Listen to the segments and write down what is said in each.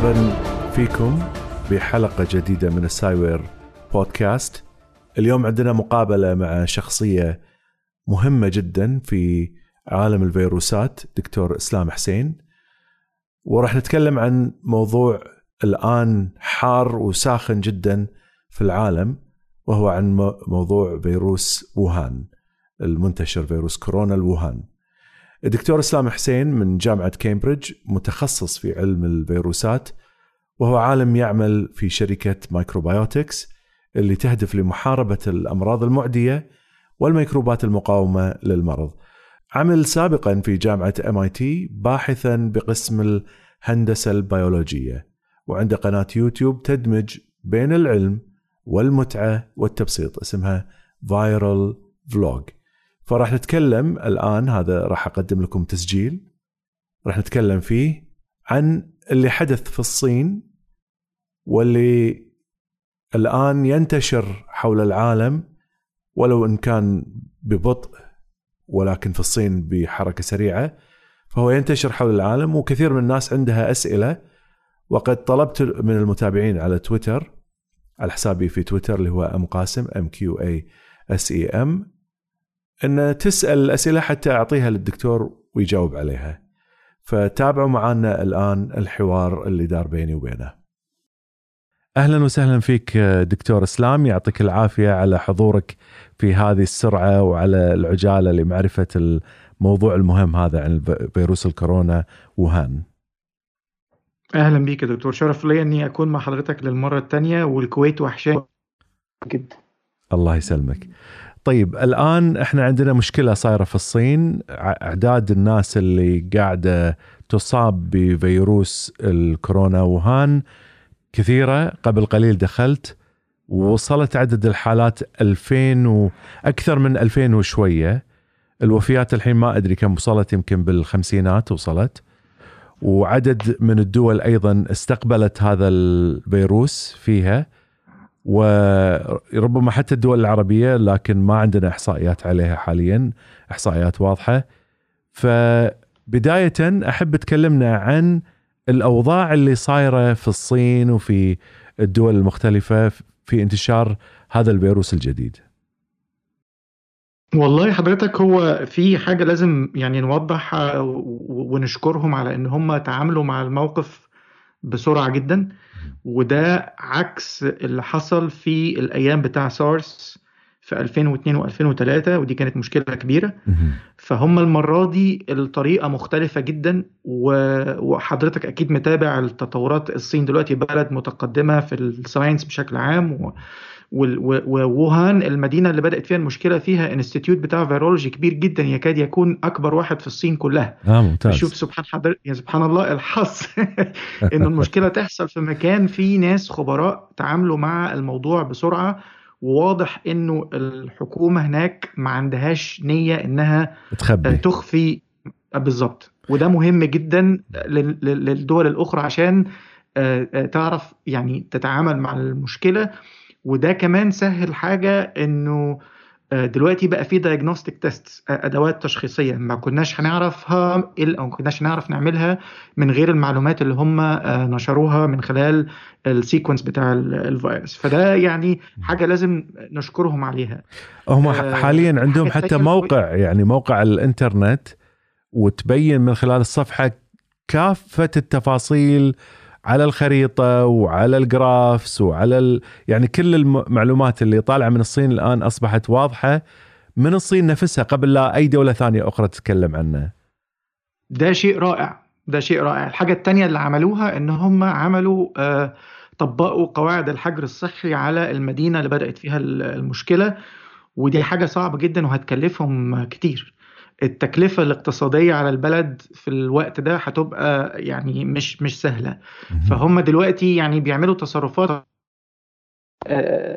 أهلا ومرحبا فيكم بحلقة جديدة من السايوير بودكاست. اليوم عندنا مقابلة مع شخصية مهمة جدا في عالم الفيروسات دكتور إسلام حسين وراح نتكلم عن موضوع الآن حار وساخن جدا في العالم وهو عن مو- موضوع فيروس ووهان المنتشر فيروس كورونا الووهان. الدكتور إسلام حسين من جامعة كامبريدج متخصص في علم الفيروسات وهو عالم يعمل في شركة مايكروبيوتكس اللي تهدف لمحاربة الأمراض المعدية والميكروبات المقاومة للمرض. عمل سابقا في جامعة MIT باحثا بقسم الهندسة البيولوجية وعنده قناة يوتيوب تدمج بين العلم والمتعة والتبسيط اسمها فايرال فلوج. فراح نتكلم الآن هذا راح أقدم لكم تسجيل. راح نتكلم فيه عن اللي حدث في الصين واللي الآن ينتشر حول العالم ولو إن كان ببطء ولكن في الصين بحركة سريعة. فهو ينتشر حول العالم وكثير من الناس عندها أسئلة. وقد طلبت من المتابعين على تويتر على حسابي في تويتر اللي هو أم قاسم M Q A S I M إن تسأل الاسئله حتى أعطيها للدكتور ويجاوب عليها. فتابعوا معنا الآن الحوار اللي دار بيني وبينه. أهلا وسهلا فيك دكتور إسلام يعطيك العافية على حضورك في هذه السرعة وعلى العجالة لمعرفة الموضوع المهم هذا عن فيروس الكورونا ووهان. أهلا بيك يا دكتور شرف ليا أني أكون مع حضرتك للمرة الثانية والكويت وحشاني جدا الله يسلمك. طيب الآن إحنا عندنا مشكلة صايرة في الصين. أعداد الناس اللي قاعدة تصاب بفيروس الكورونا ووهان كثيرة. قبل قليل دخلت. ووصلت عدد الحالات 2000 وأكثر من 2000 وشوية. الوفيات الحين ما أدري كم وصلت يمكن بالخمسينات وصلت. وعدد من الدول أيضا استقبلت هذا الفيروس فيها. وربما حتى الدول العربية لكن ما عندنا إحصائيات عليها حاليا إحصائيات واضحة. فبداية أحب تكلمنا عن الأوضاع اللي صايرة في الصين وفي الدول المختلفة في انتشار هذا الفيروس الجديد. والله حضرتك هو في حاجة لازم يعني نوضحها و- ونشكرهم على إن هم تعاملوا مع الموقف بسرعة جدا. وده عكس اللي حصل في الأيام بتاع سارس في 2002 و2003 ودي كانت مشكلة كبيرة. فهم المرة دي الطريقة مختلفة جدا وحضرتك أكيد متابع التطورات. الصين دلوقتي بلد متقدمة في ال science بشكل عام و- وال- و- وووهان المدينة اللي بدأت فيها المشكلة فيها institute بتاع virology كبير جدا يكاد يكون أكبر واحد في الصين كلها. آه ممتاز. شوف سبحان حضر يا سبحان الله الحظ. ان المشكلة تحصل في مكان فيه ناس خبراء تعاملوا مع الموضوع بسرعة. وواضح إنه الحكومة هناك ما عندهاش نية إنها تخبي. تخفي. بالظبط. وده مهم جدا لل- لل- للدول الأخرى عشان آه، آه، تعرف يعني تتعامل مع المشكلة. وده كمان سهل حاجة إنه آه، دلوقتي بقى في diagnostic test أدوات تشخيصية ما كناش هنعرفها أو ما كناش نعرف نعملها من غير المعلومات اللي هم آه، نشروها من خلال السيكونس بتاع ال- الفيروس فده يعني حاجة لازم نشكرهم عليها. هم آه، حاليا عندهم حتى موقع يعني موقع الإنترنت وتبين من خلال الصفحة كافة التفاصيل على الخريطة وعلى الجرافس وعلى ال... يعني كل المعلومات اللي طالعة من الصين الآن أصبحت واضحة من الصين نفسها قبل لا أي دولة ثانية أخرى تتكلم عنه. ده شيء رائع. ده شيء رائع. الحاجة التانية اللي عملوها إن هم عملوا آه، طبقوا قواعد الحجر الصحي على المدينة اللي بدأت فيها ال- المشكلة ودي حاجة صعبة جدا وهتكلفهم كتير. التكلفة الاقتصادية على البلد في الوقت ده هتبقى يعني مش مش سهلة. فهم دلوقتي يعني بيعملوا تصرفات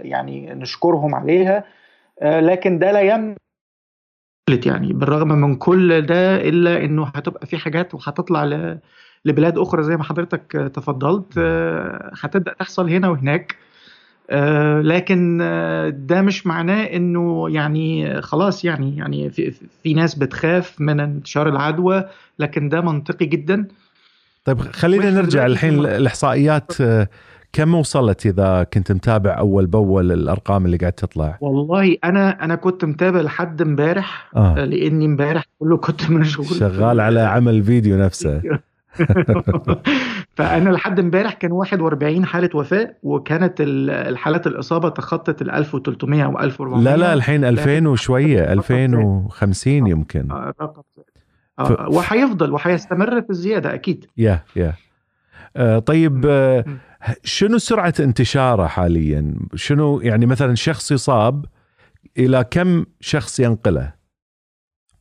يعني نشكرهم عليها لكن ده لا يمنع يعني بالرغم من كل ده إلا إنه هتبقى في حاجات وهتطلع لبلاد أخرى زي ما حضرتك تفضلت هتبدأ تحصل هنا وهناك. لكن ده مش معناه إنه يعني خلاص يعني يعني في, في ناس بتخاف من انتشار العدوى لكن ده منطقي جدا طيب خلينا نرجع الحين الاحصائيات كم وصلت إذا كنت متابع أول بأول الأرقام اللي قاعد تطلع؟ والله أنا أنا كنت متابع لحد إمبارح آه. لإني إمبارح كله كنت مشغول شغال على عمل فيديو نفسه فانا لحد امبارح كان 41 حالة وفاة وكانت الحالات الإصابة تخطت ال 1300 أو 1400 لا لا الحين 2000 وشوية 2050 يمكن. رقم آه وحيفضل وحيستمر في الزيادة أكيد. يا يا. آه طيب آه شنو سرعة انتشاره حاليا؟ شنو يعني مثلا شخص يصاب إلى كم شخص ينقله؟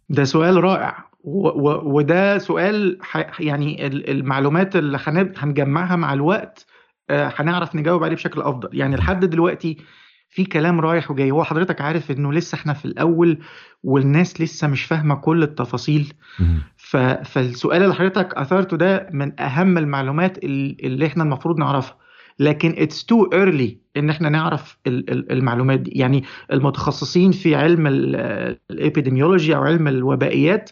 ده سؤال رائع. وده سؤال يعني المعلومات اللي هنجمعها مع الوقت هنعرف نجاوب عليه بشكل أفضل. يعني لحد دلوقتي في كلام رايح وجاي. هو حضرتك عارف إنه لسه إحنا في الأول والناس لسه مش فاهمة كل التفاصيل. فالسؤال اللي حضرتك أثرته ده من أهم المعلومات اللي إحنا المفروض نعرفها. لكن it's too early إن إحنا نعرف المعلومات دي. يعني المتخصصين في علم ال epidemiology أو علم الوبائيات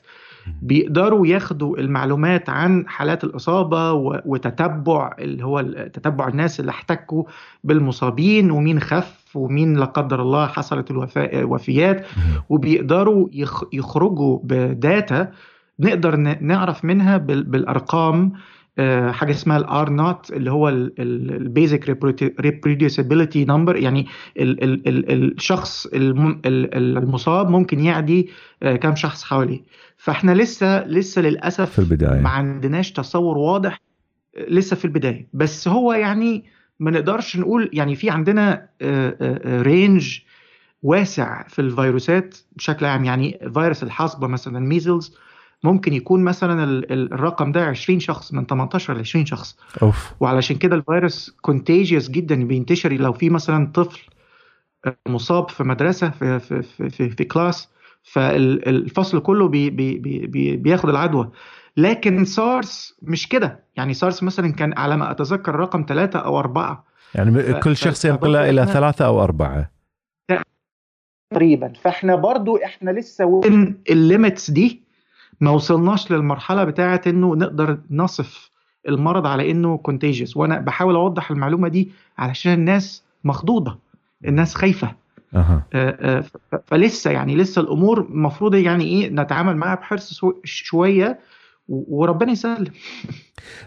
بيقدروا ياخدوا المعلومات عن حالات الإصابة وتتبع اللي هو تتبع الناس اللي احتكوا بالمصابين ومين خف ومين لا قدر الله حصلت الوفيات. وبيقدروا يخرجوا ب data نقدر نعرف منها بالأرقام حاجة اسمها ال R naught اللي هو ال basic reproducibility number يعني ال ال ال الشخص المصاب ممكن يعدي كم شخص حواليه. فاحنا لسه لسه للأسف في البداية. ما عندناش تصور واضح لسه في البداية. بس هو يعني ما نقدرش نقول يعني في عندنا range واسع في الفيروسات بشكل عام. يعني فيروس الحصبة مثلا measles ممكن يكون مثلا الرقم ده 20 شخص من 18 ل 20 شخص. أوف. وعلشان كده الفيروس contagious جدا بينتشر لو في مثلا طفل مصاب في مدرسة في في في, في, في class فالفصل كله بي بي بي بياخد العدوى. لكن سارس مش كده. يعني سارس مثلا كان على ما أتذكر رقم ثلاثة أو أربعة. يعني كل شخص ينقل إلى ثلاثة أو أربعة. تقريبا. فإحنا برضو إحنا لسه within ال limits دي ما وصلناش للمرحلة بتاعه إنه نقدر نصف المرض على إنه contagious وأنا بحاول أوضح المعلومة دي علشان الناس مخضوضة. الناس خايفة. أه. آه فلسه يعني لسه الأمور المفروض يعني إيه نتعامل معاها بحرص شوية وربنا يسلم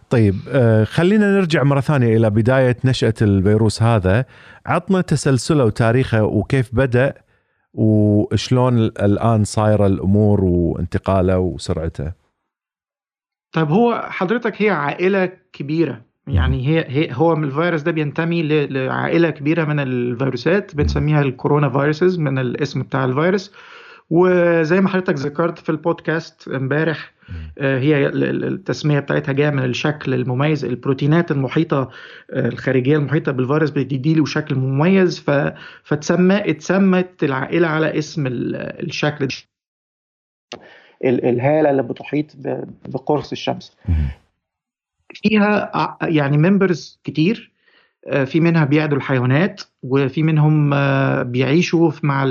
طيب آه خلينا نرجع مرة ثانية إلى بداية نشأة الفيروس هذا. عطنا تسلسله وتاريخه وكيف بدأ وشلون الآن صايرة الأمور وانتقاله وسرعته. طيب هو حضرتك هي عائلة كبيرة. يعني هي, هي هو الفيروس ده بينتمي لعائلة كبيرة من الفيروسات بنسميها الكورونا فيروسز من الاسم بتاع الفيروس. وزي ما حضرتك ذكرت في البودكاست امبارح هي التسمية بتاعتها جاية من الشكل المميز. البروتينات المحيطة الخارجية المحيطة بالفيروس بتدي له شكل مميز فتسمى اتسمت العائلة على اسم الشكل ده. الهالة اللي بتحيط بقرص الشمس. فيها يعني ممبرز كتير في منها بيعدوا الحيوانات وفي منهم بيعيشوا مع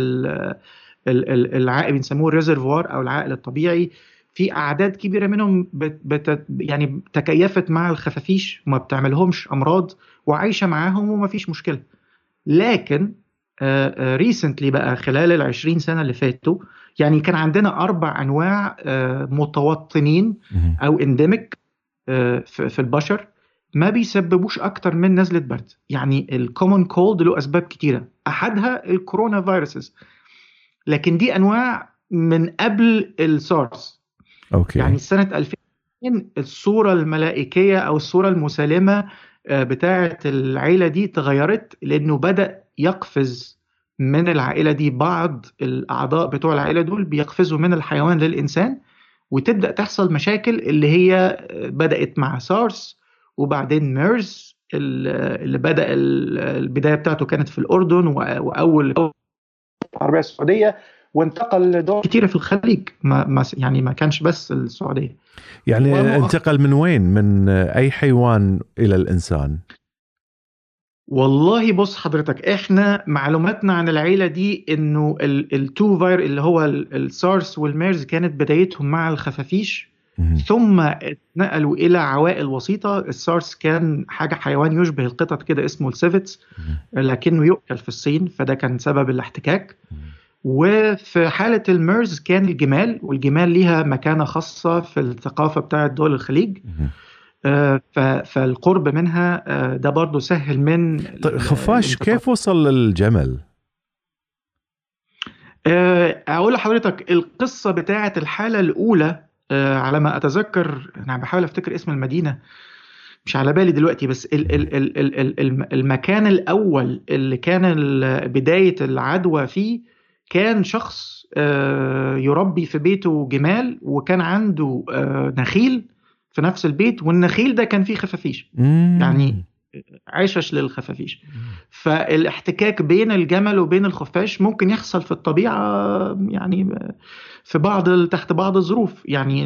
العائل بنسموه ال reservoir أو العائل الطبيعي. في أعداد كبيرة منهم بت بت يعني تكيفت مع الخفافيش وما بتعملهمش أمراض وعايشة معاهم وما فيش مشكلة. لكن recently بقى خلال ال 20 سنة اللي فاتوا يعني كان عندنا أربع أنواع متوطنين أو endemic في البشر ما بيسببوش أكتر من نزلة برد. يعني ال common cold له أسباب كتيرة. أحدها ال coronaviruses لكن دي أنواع من قبل السارس okay. يعني سنة 2000 الصورة الملائكية أو الصورة المسالمة بتاعه العيلة دي تغيرت لأنه بدأ يقفز من العائلة دي بعض الأعضاء بتوع العائلة دول بيقفزوا من الحيوان للإنسان. وتبدأ تحصل مشاكل اللي هي بدأت مع سارس وبعدين ميرز اللي بدأ البداية بتاعته كانت في الأردن وأول العربية السعودية وانتقل لدول كثيره في الخليج ما ما يعني ما كانش بس السعودية. يعني انتقل من وين؟ من أي حيوان إلى الإنسان؟ والله بص حضرتك إحنا معلوماتنا عن العيلة دي إنه ال two viruses اللي هو السارس والميرز كانت بدايتهم مع الخفافيش ثم اتنقلوا إلى عوائل وسيطة. السارس كان حاجة حيوان يشبه القطط كده اسمه ال civets لكنه يؤكل في الصين فده كان سبب الاحتكاك. وفي حالة الميرز كان الجمال والجمال ليها مكانة خاصة في الثقافة بتاعة دول الخليج. فالقرب منها ده برضو سهل من طيب خفاش كيف وصل للجمل؟ أقول لحضرتك القصة بتاعه الحالة الأولى على ما أتذكر أنا بحاول أفتكر اسم المدينة مش على بالي دلوقتي بس ال ال ال ال ال المكان الأول اللي كان بداية العدوى فيه كان شخص يربي في بيته جمال وكان عنده نخيل في نفس البيت والنخيل ده كان فيه خفافيش. يعني عشش للخفافيش. فالاحتكاك بين الجمل وبين الخفاش ممكن يحصل في الطبيعة يعني في بعض تحت بعض الظروف. يعني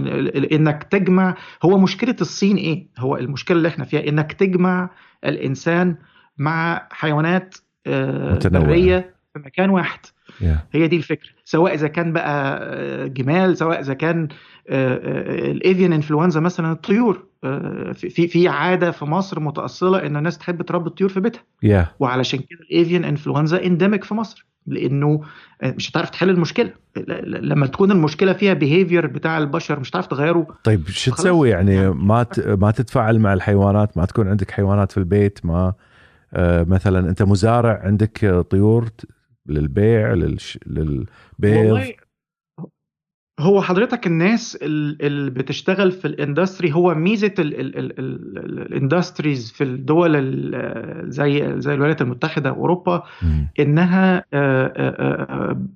إنك تجمع هو مشكلة الصين إيه؟ هو المشكلة اللي إحنا فيها إنك تجمع الإنسان مع حيوانات برية في مكان واحد. Yeah. هي دي الفكرة. سواء إذا كان بقى جمال سواء إذا كان ال avian influenza مثلا الطيور في في عادة في مصر متأصلة إن الناس تحب تربي الطيور في بيتها. Yeah. وعلشان كده ال avian influenza endemic في مصر. لأنه مش هتعرف تحل المشكلة. لما تكون المشكلة فيها behavior بتاع البشر مش هتعرف تغيره. طيب شو تسوي يعني؟ ما ما تتفاعل مع الحيوانات ما تكون عندك حيوانات في البيت ما آه مثلا أنت مزارع عندك طيور للبيع للش... للبيض. هو حضرتك الناس اللي بتشتغل في ال industry هو ميزة ال industries في الدول زي زي الولايات المتحدة واوروبا إنها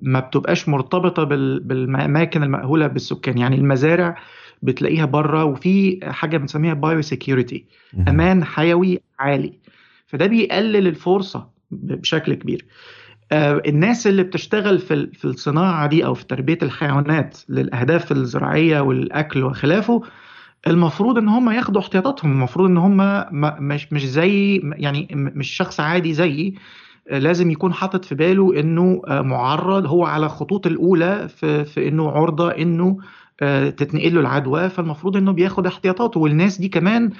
ما بتبقاش مرتبطة بالأماكن المأهولة بالسكان. يعني المزارع بتلاقيها بره وفي حاجة بنسميها biosecurity أمان حيوي عالي. فده بيقلل الفرصة بشكل كبير. الناس اللي بتشتغل في في الصناعة دي أو في تربية الحيوانات للأهداف الزراعية والأكل وخلافه المفروض إن هم ياخدوا احتياطاتهم المفروض إن هم مش مش زي يعني مش شخص عادي زيي لازم يكون حاطط في باله إنه معرض هو على الخطوط الأولى في, في إنه عرضة إنه تتنقل له العدوى فالمفروض إنه بياخد احتياطاته والناس دي كمان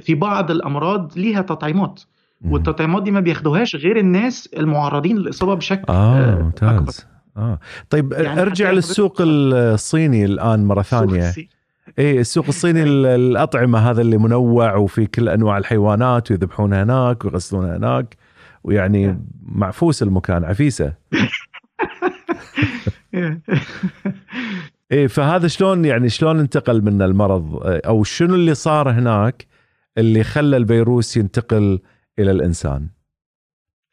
في بعض الأمراض ليها تطعيمات. والتطعيمات دي ما بياخدوهاش غير الناس المعرضين للإصابة بشكل آه ممتاز. آه. طيب يعني ارجع للسوق الصيني الآن مرة ثانية. إيه السوق الصيني الأطعمة هذا اللي منوع وفي كل أنواع الحيوانات ويذبحونها هناك ويغسلونها هناك ويعني معفوس المكان عفيسة. إيه فهذا شلون يعني شلون انتقل من المرض؟ أو شنو اللي صار هناك اللي خلى الفيروس ينتقل إلى الإنسان.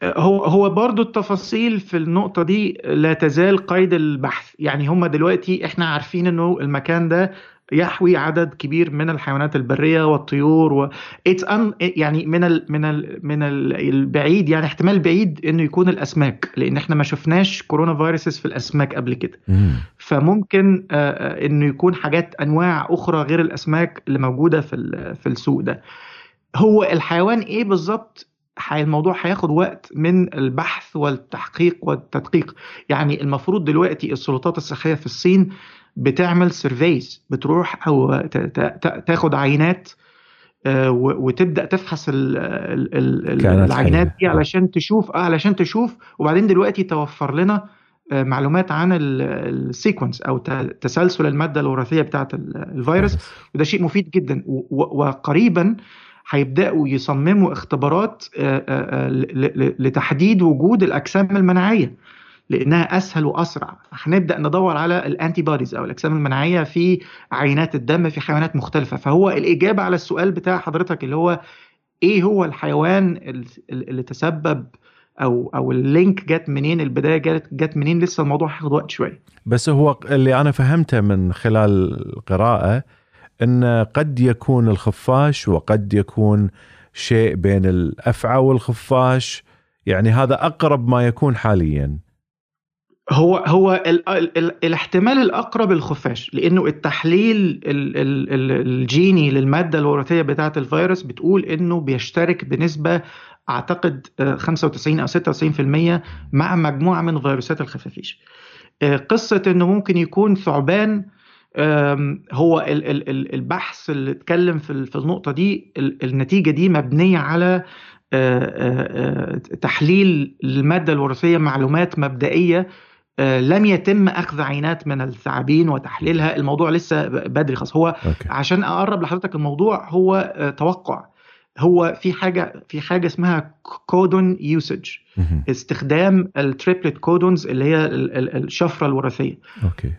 هو هو برضه التفاصيل في النقطة دي لا تزال قيد البحث. يعني هم دلوقتي إحنا عارفين إنه المكان ده يحوي عدد كبير من الحيوانات البرية والطيور و ان يعني من ال من ال من ال البعيد يعني احتمال بعيد إنه يكون الأسماك لأن إحنا ما شفناش كورونا فيروسز في الأسماك قبل كده. فممكن إنه يكون حاجات أنواع أخرى غير الأسماك اللي موجودة في في السوق ده. هو الحيوان إيه بالظبط؟ الموضوع هياخد وقت من البحث والتحقيق والتدقيق. يعني المفروض دلوقتي السلطات الصحيه في الصين بتعمل surveys بتروح أو تاخد عينات وتبدأ تفحص ال ال العينات دي علشان تشوف آه علشان تشوف. وبعدين دلوقتي توفر لنا معلومات عن ال sequence أو تسلسل المادة الوراثية بتاعة الفيروس. وده شيء مفيد جدا. وقريبا هيبدأوا يصمموا اختبارات لتحديد وجود الأجسام المناعية لأنها أسهل وأسرع. هنبدأ ندور على ال antibodies أو الأجسام المناعية في عينات الدم في حيوانات مختلفة. فهو الإجابة على السؤال بتاع حضرتك اللي هو إيه هو الحيوان اللي تسبب أو أو ال link جت منين البداية جت جت منين؟ لسه الموضوع هياخد وقت شوية. بس هو اللي أنا فهمته من خلال القراءه إن قد يكون الخفاش وقد يكون شيء بين الأفعى والخفاش يعني هذا أقرب ما يكون حاليا هو هو ال ال ال الاحتمال الأقرب الخفاش لأنه التحليل ال ال ال الجيني للمادة الوراثية بتاعه الفيروس بتقول إنه بيشترك بنسبة أعتقد 95 أو 96% مع مجموعة من فيروسات الخفافيش. قصة إنه ممكن يكون ثعبان هو البحث اللي اتكلم في النقطة دي النتيجة دي مبنية على تحليل الماده الوراثية معلومات مبدئية لم يتم أخذ عينات من الثعابين وتحليلها. الموضوع لسه بدري خالص هو أوكي. عشان أقرب لحضرتك الموضوع هو توقع. هو في حاجة في حاجة اسمها codon usage استخدام ال triplet codons اللي هي الشفرة الوراثية. okay.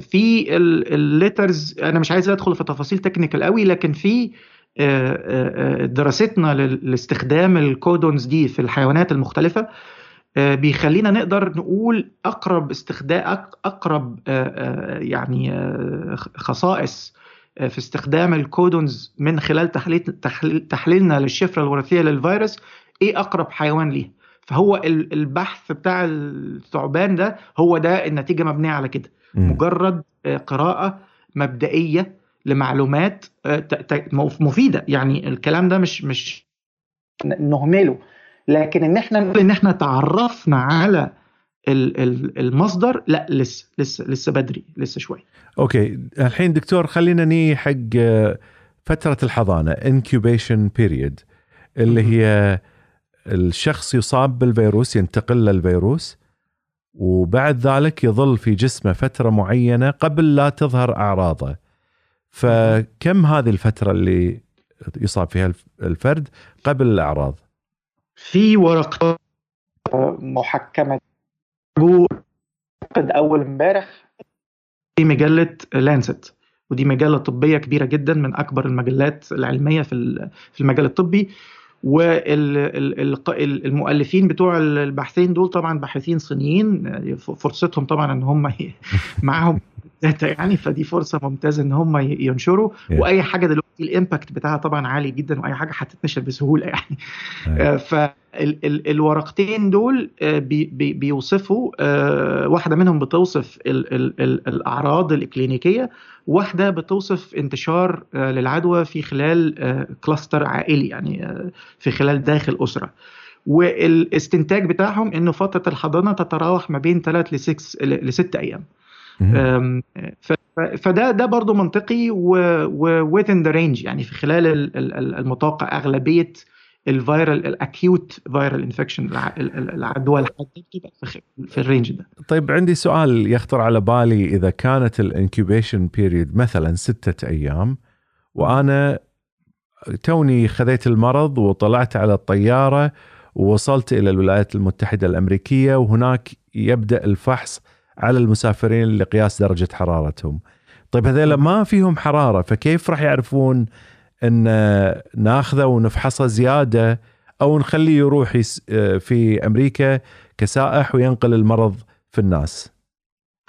في ال letters أنا مش عايز أدخل في تفاصيل technical قوي لكن في دراستنا لاستخدام ال codons دي في الحيوانات المختلفة بيخلينا نقدر نقول أقرب استخدام أقرب يعني خصائص في استخدام الكودونز من خلال تحليل تحليلنا للشفرة الوراثية للفيروس إيه أقرب حيوان ليه فهو البحث بتاع الثعبان ده هو ده النتيجة مبنية على كده. مجرد قراءة مبدئية لمعلومات مفيدة. يعني الكلام ده مش مش نهمله. لكن إن إحنا إن إحنا تعرفنا على المصدر لا لسه لسه لسه بدري لسه شوي. أوكي. الحين دكتور خلينا نيجي حق فترة الحضانة incubation period اللي هي الشخص يصاب بالفيروس ينتقل له الفيروس وبعد ذلك يظل في جسمه فترة معينة قبل لا تظهر أعراضه. فكم هذه الفترة اللي يصاب فيها الفرد قبل الأعراض؟ في ورقات محكمة قد أول امبارح. في مجلة Lancet ودي مجلة طبية كبيرة جدا من أكبر المجلات العلمية في في المجال الطبي. والمؤلفين بتوع البحثين دول طبعا باحثين صينيين فرصتهم طبعا إن هم معاهم data يعني فدي فرصة ممتازة إن هم ينشروا. وأي حاجة دلوقتي ال impact بتاعها طبعا عالي جدا وأي حاجة هتتنشر بسهولة يعني. yeah. فالورقتين دول بي بي بيوصفوا واحدة منهم بتوصف ال ال ال الأعراض الإكلينيكية واحدة بتوصف انتشار للعدوى في خلال cluster عائلي يعني في خلال داخل أسرة والإستنتاج بتاعهم إنه فترة الحضانة تتراوح ما بين 3 ل 6 ل 6 أيام فده ده برضه منطقي و within the range يعني في خلال المتوقع أغلبية ال viral ال acute viral infection العدوى الحاده بتبقى في ال range ده طيب عندي سؤال يخطر على بالي إذا كانت ال incubation period مثلا ستة أيام وأنا توني خذيت المرض وطلعت على الطيارة ووصلت إلى الولايات المتحدة الأمريكية وهناك يبدأ الفحص على المسافرين لقياس درجة حرارتهم. طيب هذول ما فيهم حرارة فكيف راح يعرفون أن ناخذه ونفحصه زيادة أو نخليه يروح في أمريكا كسائح وينقل المرض في الناس.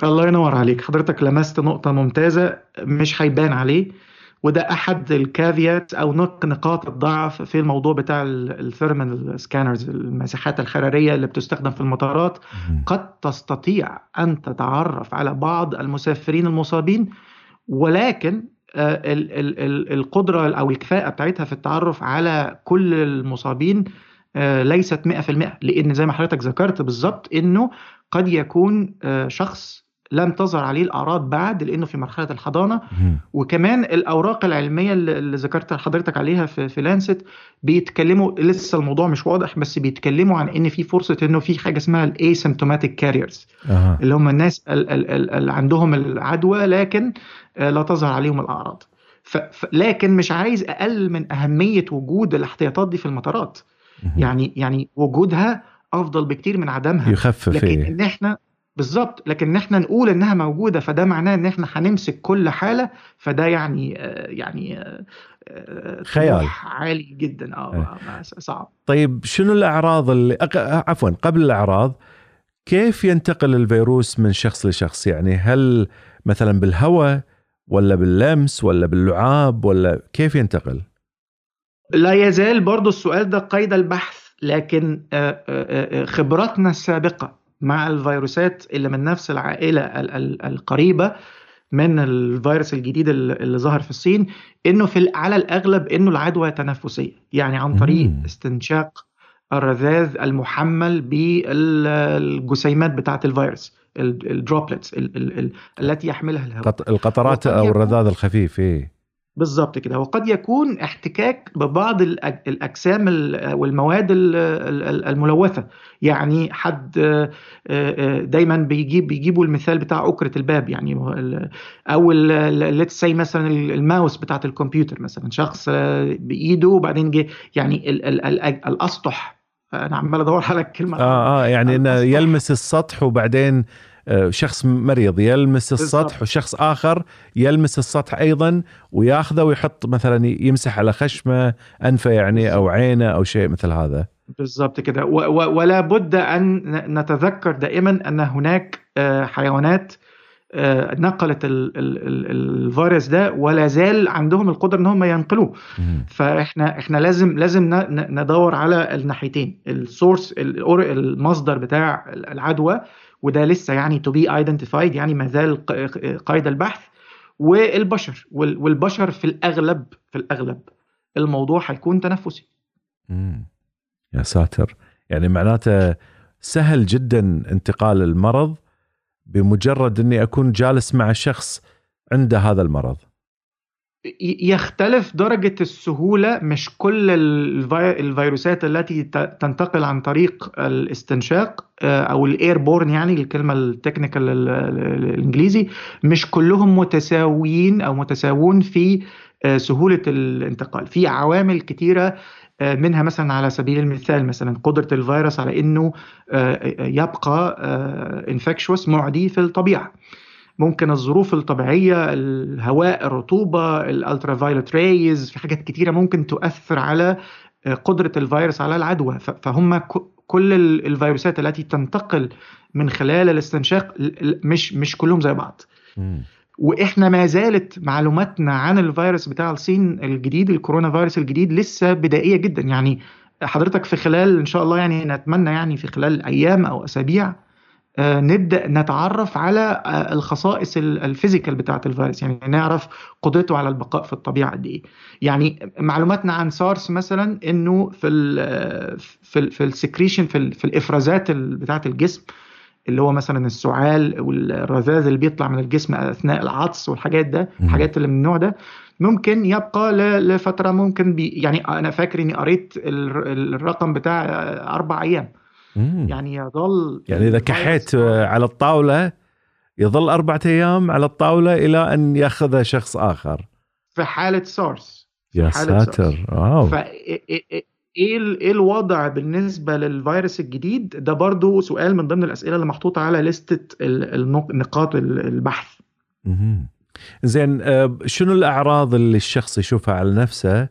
الله ينور عليك. حضرتك لمست نقطة ممتازة مش هيبان عليه وده أحد ال caveats أو نقاط الضعف في الموضوع بتاع ال thermal scanners الماسحات الحرارية اللي بتستخدم في المطارات. قد تستطيع أن تتعرف على بعض المسافرين المصابين ولكن القدرة أو الكفاءة بتاعتها في التعرف على كل المصابين ليست 100% لأن زي ما حضرتك ذكرت بالظبط إنه قد يكون شخص لم تظهر عليه الأعراض بعد لأنه في مرحلة الحضانة وكمان الأوراق العلمية اللي ذكرت حضرتك عليها في, في Lancet بيتكلموا لسه الموضوع مش واضح بس بيتكلموا عن إن في فرصة إنه في حاجة اسمها ال asymptomatic carriers. اللي هم الناس اللي عندهم العدوى لكن لا تظهر عليهم الأعراض. ف... لكن مش عايز أقل من أهمية وجود الاحتياطات دي في المطارات. يعني يعني وجودها أفضل بكتير من عدمها. يخفف لكن إن إحنا بالظبط لكن إحنا نقول إنها موجودة فده معناه إن إحنا هنمسك كل حالة فده يعني يعني خيال. عالي جدا. آه صعب. طيب شنو الأعراض اللي عفوا قبل الأعراض كيف ينتقل الفيروس من شخص لشخص؟ يعني هل مثلا بالهواء ولا باللمس ولا باللعاب ولا كيف ينتقل؟ لا يزال برضو السؤال ده قيد البحث لكن خبراتنا السابقة مع الفيروسات اللي من نفس العائلة القريبة من الفيروس الجديد اللي ظهر في الصين إنه في على الأغلب إنه العدوى تنفسية يعني عن طريق استنشاق الرذاذ المحمل بالجسيمات بتاعة الفيروس. ال droplets التي يحملها الهواء. القطرات أو الرذاذ الخفيف إيه. بالظبط كده. وقد يكون احتكاك ببعض الأجسام والمواد الملوثة. يعني حد دايما بيجيب بيجيبوا المثال بتاع أكرة الباب يعني أو let's see مثلا الماوس بتاعت الكمبيوتر مثلا. شخص بإيده وبعدين جه يعني الأسطح أنا عمال أدور على الكلمة. آه آه يعني إنه يلمس السطح وبعدين شخص مريض يلمس السطح. وشخص آخر يلمس السطح أيضا وياخذه ويحط مثلا يمسح على خشمة أنفه يعني أو عينه أو شيء مثل هذا. بالضبط كده. ولا بد أن نتذكر دائما أن هناك حيوانات نقلت الفيروس ده ولا زال عندهم القدرة إن هم ينقلوه. فإحنا إحنا لازم لازم ندور على الناحيتين ال source المصدر بتاع العدوى وده لسه يعني to be identified يعني ما زال قيد البحث والبشر والبشر في الأغلب في الأغلب الموضوع هيكون تنفسي. امم يا ساتر. يعني معناته سهل جدا انتقال المرض بمجرد إني أكون جالس مع شخص عنده هذا المرض. يختلف درجة السهولة مش كل الفيروسات التي تنتقل عن طريق الاستنشاق أو ال airborne يعني الكلمة ال technical الإنجليزي مش كلهم متساويين أو متساوون في سهولة الانتقال. في عوامل كتيرة منها مثلا على سبيل المثال مثلا قدرة الفيروس على أنه يبقى infectious معدي في الطبيعة. ممكن الظروف الطبيعية الهواء الرطوبة ال ultraviolet rays في حاجات كتيرة ممكن تؤثر على قدرة الفيروس على العدوى. فهم كل الفيروسات التي تنتقل من خلال الاستنشاق مش مش كلهم زي بعض. وإحنا ما زالت معلوماتنا عن الفيروس بتاع الصين الجديد الكورونا فيروس الجديد لسه بدائية جدا. يعني حضرتك في خلال إن شاء الله يعني نتمنى يعني في خلال أيام أو أسابيع نبدأ نتعرف على الخصائص ال physical بتاعه الفيروس. يعني نعرف قدرته على البقاء في الطبيعة قد إيه. يعني معلوماتنا عن سارس مثلا إنه في ال في ال في ال secretion في, ال في الإفرازات بتاعه الجسم اللي هو مثلا السعال والرذاذ اللي بيطلع من الجسم أثناء العطس والحاجات ده الحاجات اللي من النوع ده ممكن يبقى لفترة ممكن بي يعني أنا فاكر إني قريت الرقم بتاع أربع أيام. مم. يعني يظل يعني إذا كحيت على الطاولة يظل أربعة أيام على الطاولة إلى أن ياخذها شخص آخر. في حالة سارس يا ساتر. واو. إيه إيه الوضع بالنسبة للفيروس الجديد؟ ده برضو سؤال من ضمن الأسئلة اللي محطوطة على لستة نقاط البحث. زين شنو الأعراض اللي الشخص يشوفها على نفسه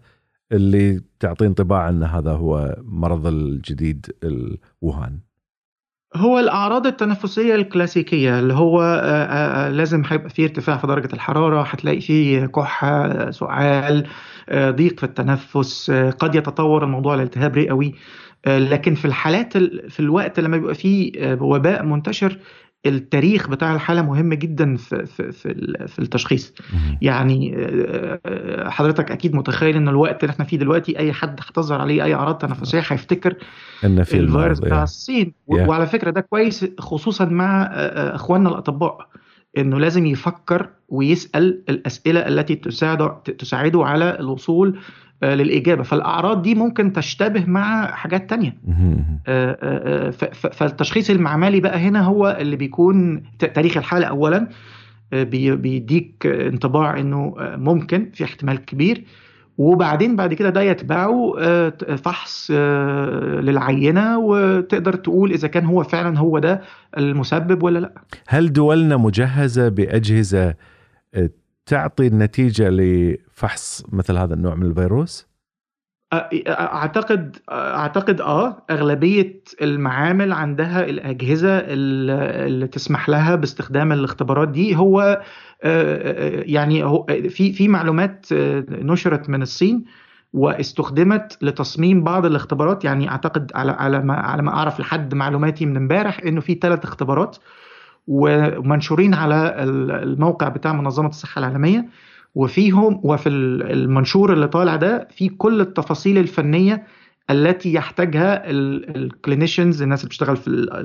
اللي تعطي انطباع أن هذا هو مرض الجديد الوهان؟ هو الأعراض التنفسية الكلاسيكية اللي هو لازم هيبقى فيه ارتفاع في درجة الحرارة هتلاقي فيه كحة سعال ضيق في التنفس قد يتطور الموضوع لالتهاب رئوي. لكن في الحالات في الوقت لما بيبقى فيه وباء منتشر التاريخ بتاع الحالة مهم جدا في في في, في التشخيص. يعني حضرتك أكيد متخيل إن الوقت اللي إحنا فيه دلوقتي أي حد هتظهر عليه أي أعراض تنفسية هيفتكر إن في الفيروس بتاع الصين. yeah. وعلى فكرة ده كويس خصوصا مع إخواننا الأطباء. إنه لازم يفكر ويسأل الأسئلة التي تساعده تساعده على الوصول للإجابة. فالأعراض دي ممكن تشتبه مع حاجات تانية. فالتشخيص المعملي بقى هنا هو اللي بيكون تاريخ الحالة أولا. بيديك انطباع أنه ممكن في احتمال كبير وبعدين بعد كده ده يتبعه آه، فحص آه، للعينة وتقدر تقول إذا كان هو فعلا هو ده المسبب ولا لأ هل دولنا مجهزة بأجهزة آه، تعطي النتيجة لفحص مثل هذا النوع من الفيروس؟ أعتقد أعتقد آه أغلبية المعامل عندها الأجهزة اللي تسمح لها باستخدام الاختبارات دي هو يعني هو في في معلومات نشرت من الصين واستخدمت لتصميم بعض الاختبارات. يعني أعتقد على على ما على ما أعرف لحد معلوماتي من امبارح إنه في ثلاث اختبارات ومنشورين على الموقع بتاع منظمة الصحة العالمية. وفيهم وفي المنشور اللي طالع ده في كل التفاصيل الفنية التي يحتاجها ال clinicians الناس اللي بتشتغل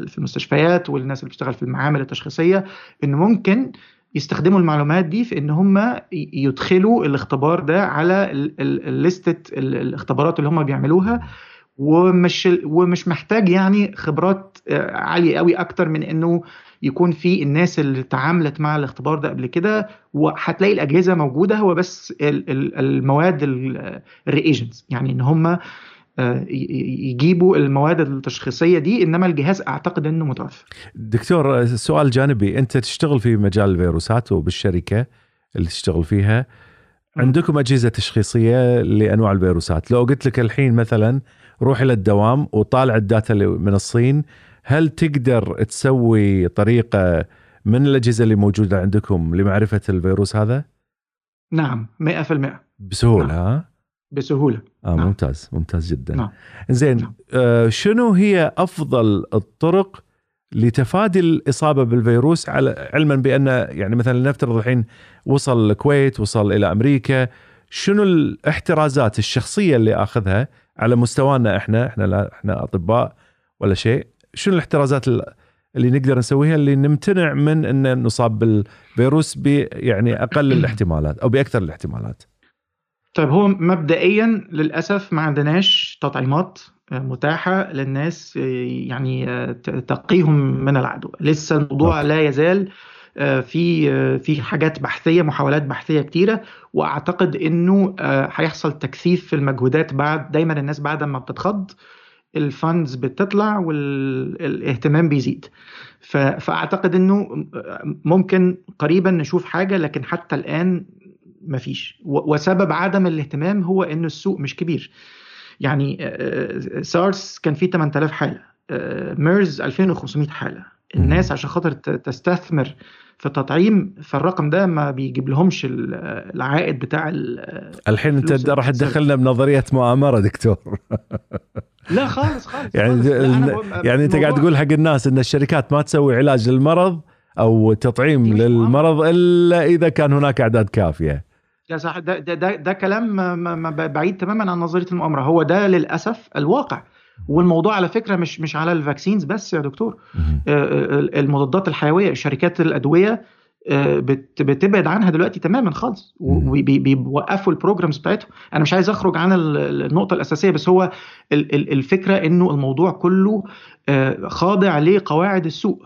في المستشفيات والناس اللي بتشتغل في المعامل التشخيصية ان ممكن يستخدموا المعلومات دي في إن هم يدخلوا الاختبار ده على الليستة الاختبارات اللي هم بيعملوها ومش ومش محتاج يعني خبرات آه، عالية قوي أكتر من إنه يكون في الناس اللي تعاملت مع الاختبار ده قبل كده وهتلاقي الأجهزة موجودة هو بس المواد ال reagents يعني إن هم آه، يجيبوا المواد التشخيصية دي إنما الجهاز أعتقد إنه متوفر. دكتور سؤال جانبي أنت تشتغل في مجال الفيروسات وبالشركة اللي تشتغل فيها عندكم أجهزة تشخيصية لأنواع الفيروسات، لو قلت لك الحين مثلا روح إلى الدوام وطالع ال data من الصين هل تقدر تسوي طريقة من الأجهزة اللي موجودة عندكم لمعرفة الفيروس هذا؟ نعم 100% بسهولة نعم. ها؟ بسهولة آه نعم. ممتاز ممتاز جدا نعم. زين نعم. آه شنو هي أفضل الطرق لتفادي الإصابة بالفيروس على علما بأن يعني مثلا نفترض الحين وصل الكويت وصل إلى أمريكا شنو الاحترازات الشخصية اللي أخذها على مستوانا إحنا إحنا لا إحنا أطباء ولا شيء شنو الاحترازات اللي نقدر نسويها اللي نمتنع من إن نصاب بالفيروس ب يعني أقل الاحتمالات أو بأكثر الاحتمالات طيب هو مبدئيا للأسف ما عندناش تطعيمات متاحة للناس يعني تقيهم من العدوى. لسه الموضوع لا يزال في في حاجات بحثية محاولات بحثية كتيرة وأعتقد إنه هيحصل تكثيف في المجهودات بعد دايما الناس بعد ما بتتخض ال funds بتطلع والاهتمام بيزيد. فأعتقد إنه ممكن قريبا نشوف حاجة لكن حتى الآن مفيش وسبب عدم الاهتمام هو انه السوق مش كبير. يعني سارس كان فيه 8000 حالة. ميرز 2500 حالة. الناس عشان خاطر تستثمر في التطعيم فالرقم ده ما بيجيب لهمش العائد بتاع الحين أنت راح تدخلنا بنظرية مؤامرة دكتور. لا خالص خالص. يعني خالص. يعني أنت قاعد تقول حق الناس إن الشركات ما تسوي علاج للمرض أو تطعيم للمرض إلا إذا كان هناك أعداد كافية. يا صح ده ده ده, ده كلام بعيد تماما عن نظرية المؤامرة. هو ده للأسف الواقع. والموضوع على فكرة مش مش على الفاكسينز بس يا دكتور. المضادات الحيوية شركات الأدوية بتبعد عنها دلوقتي تماما خالص. وبيوقفوا البروجرامز بتاعتهم. أنا مش عايز أخرج عن النقطة الأساسية بس هو الفكرة إنه الموضوع كله خاضع لقواعد السوق.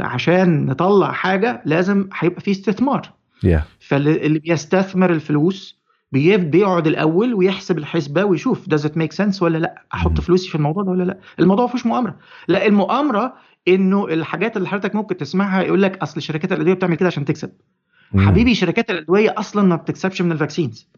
عشان نطلع حاجة لازم هيبقى فيه استثمار. Yeah. فاللي بيستثمر الفلوس بيقعد الأول ويحسب الحسبة ويشوف does it make sense ولا لا أحط فلوسي في الموضوع ده ولا لا. الموضوع ما فيهوش مؤامرة. لا المؤامرة إنه الحاجات اللي حضرتك ممكن تسمعها يقول لك أصل شركات الأدوية بتعمل كده عشان تكسب. مم. حبيبي شركات الأدوية أصلا ما بتكسبش من ال vaccines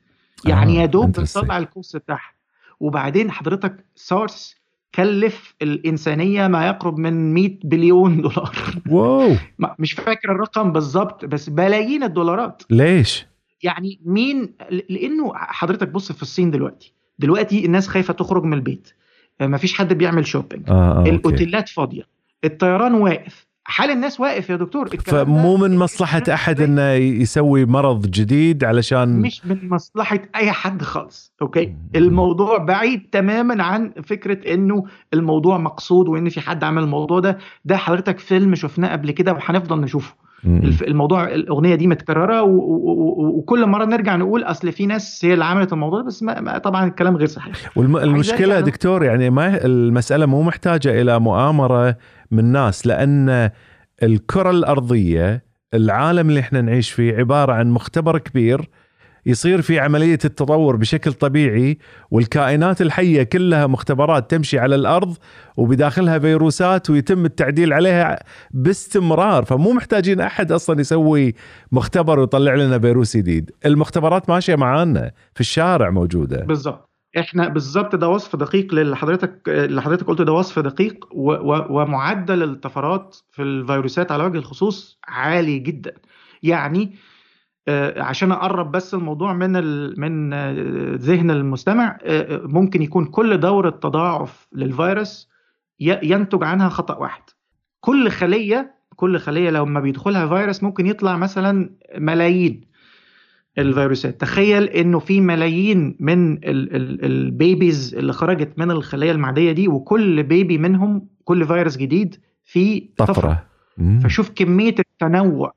يعني آه. يا دوب بتطلع ال cost بتاعها. وبعدين حضرتك سارس كلف الإنسانية ما يقرب من 100 بليون دولار. wow. مش فاكر الرقم بالظبط بس بلايين الدولارات. ليش؟ يعني مين لأنه حضرتك بص في الصين دلوقتي. دلوقتي الناس خايفة تخرج من البيت. آه، ما فيش حد بيعمل shopping آه آه الأوتيلات فاضية. الطيران واقف. حال الناس واقف يا دكتور فمو من مصلحة أحد أنه يسوي مرض جديد علشان مش من مصلحة أي حد خالص okay؟ الموضوع بعيد تماما عن فكرة أنه الموضوع مقصود وأن في حد عمل الموضوع ده. ده حضرتك فيلم شفناه قبل كده وهنفضل نشوفه. الموضوع الأغنية دي متكررة وكل مرة نرجع نقول أصل في ناس هي اللي عملت الموضوع بس ما طبعا الكلام غير صحيح. والمشكلة دكتور يعني ما المسألة مو محتاجة إلى مؤامرة من ناس لأن الكرة الأرضية العالم اللي إحنا نعيش فيه عبارة عن مختبر كبير يصير في عملية التطور بشكل طبيعي والكائنات الحية كلها مختبرات تمشي على الأرض وبداخلها فيروسات ويتم التعديل عليها باستمرار. فمو محتاجين أحد أصلا يسوي مختبر ويطلع لنا فيروس جديد. المختبرات ماشية معانا في الشارع موجودة. بالظبط إحنا بالظبط ده وصف دقيق للي حضرتك اللي حضرتك قلته ده وصف دقيق و... و... ومعدل الطفرات في الفيروسات على وجه الخصوص عالي جدا. يعني آه، عشان أقرب بس الموضوع من ال... من آه، ذهن المستمع آه، ممكن يكون كل دورة تضاعف للفيروس ينتج عنها خطأ واحد. كل خلية كل خلية لما بيدخلها فيروس ممكن يطلع مثلا ملايين. الفيروسات تخيل إنه في ملايين من البيبيز اللي خرجت من الخليه المعدية دي وكل بيبي منهم كل فيروس جديد فيه طفرة. فشوف كمية التنوع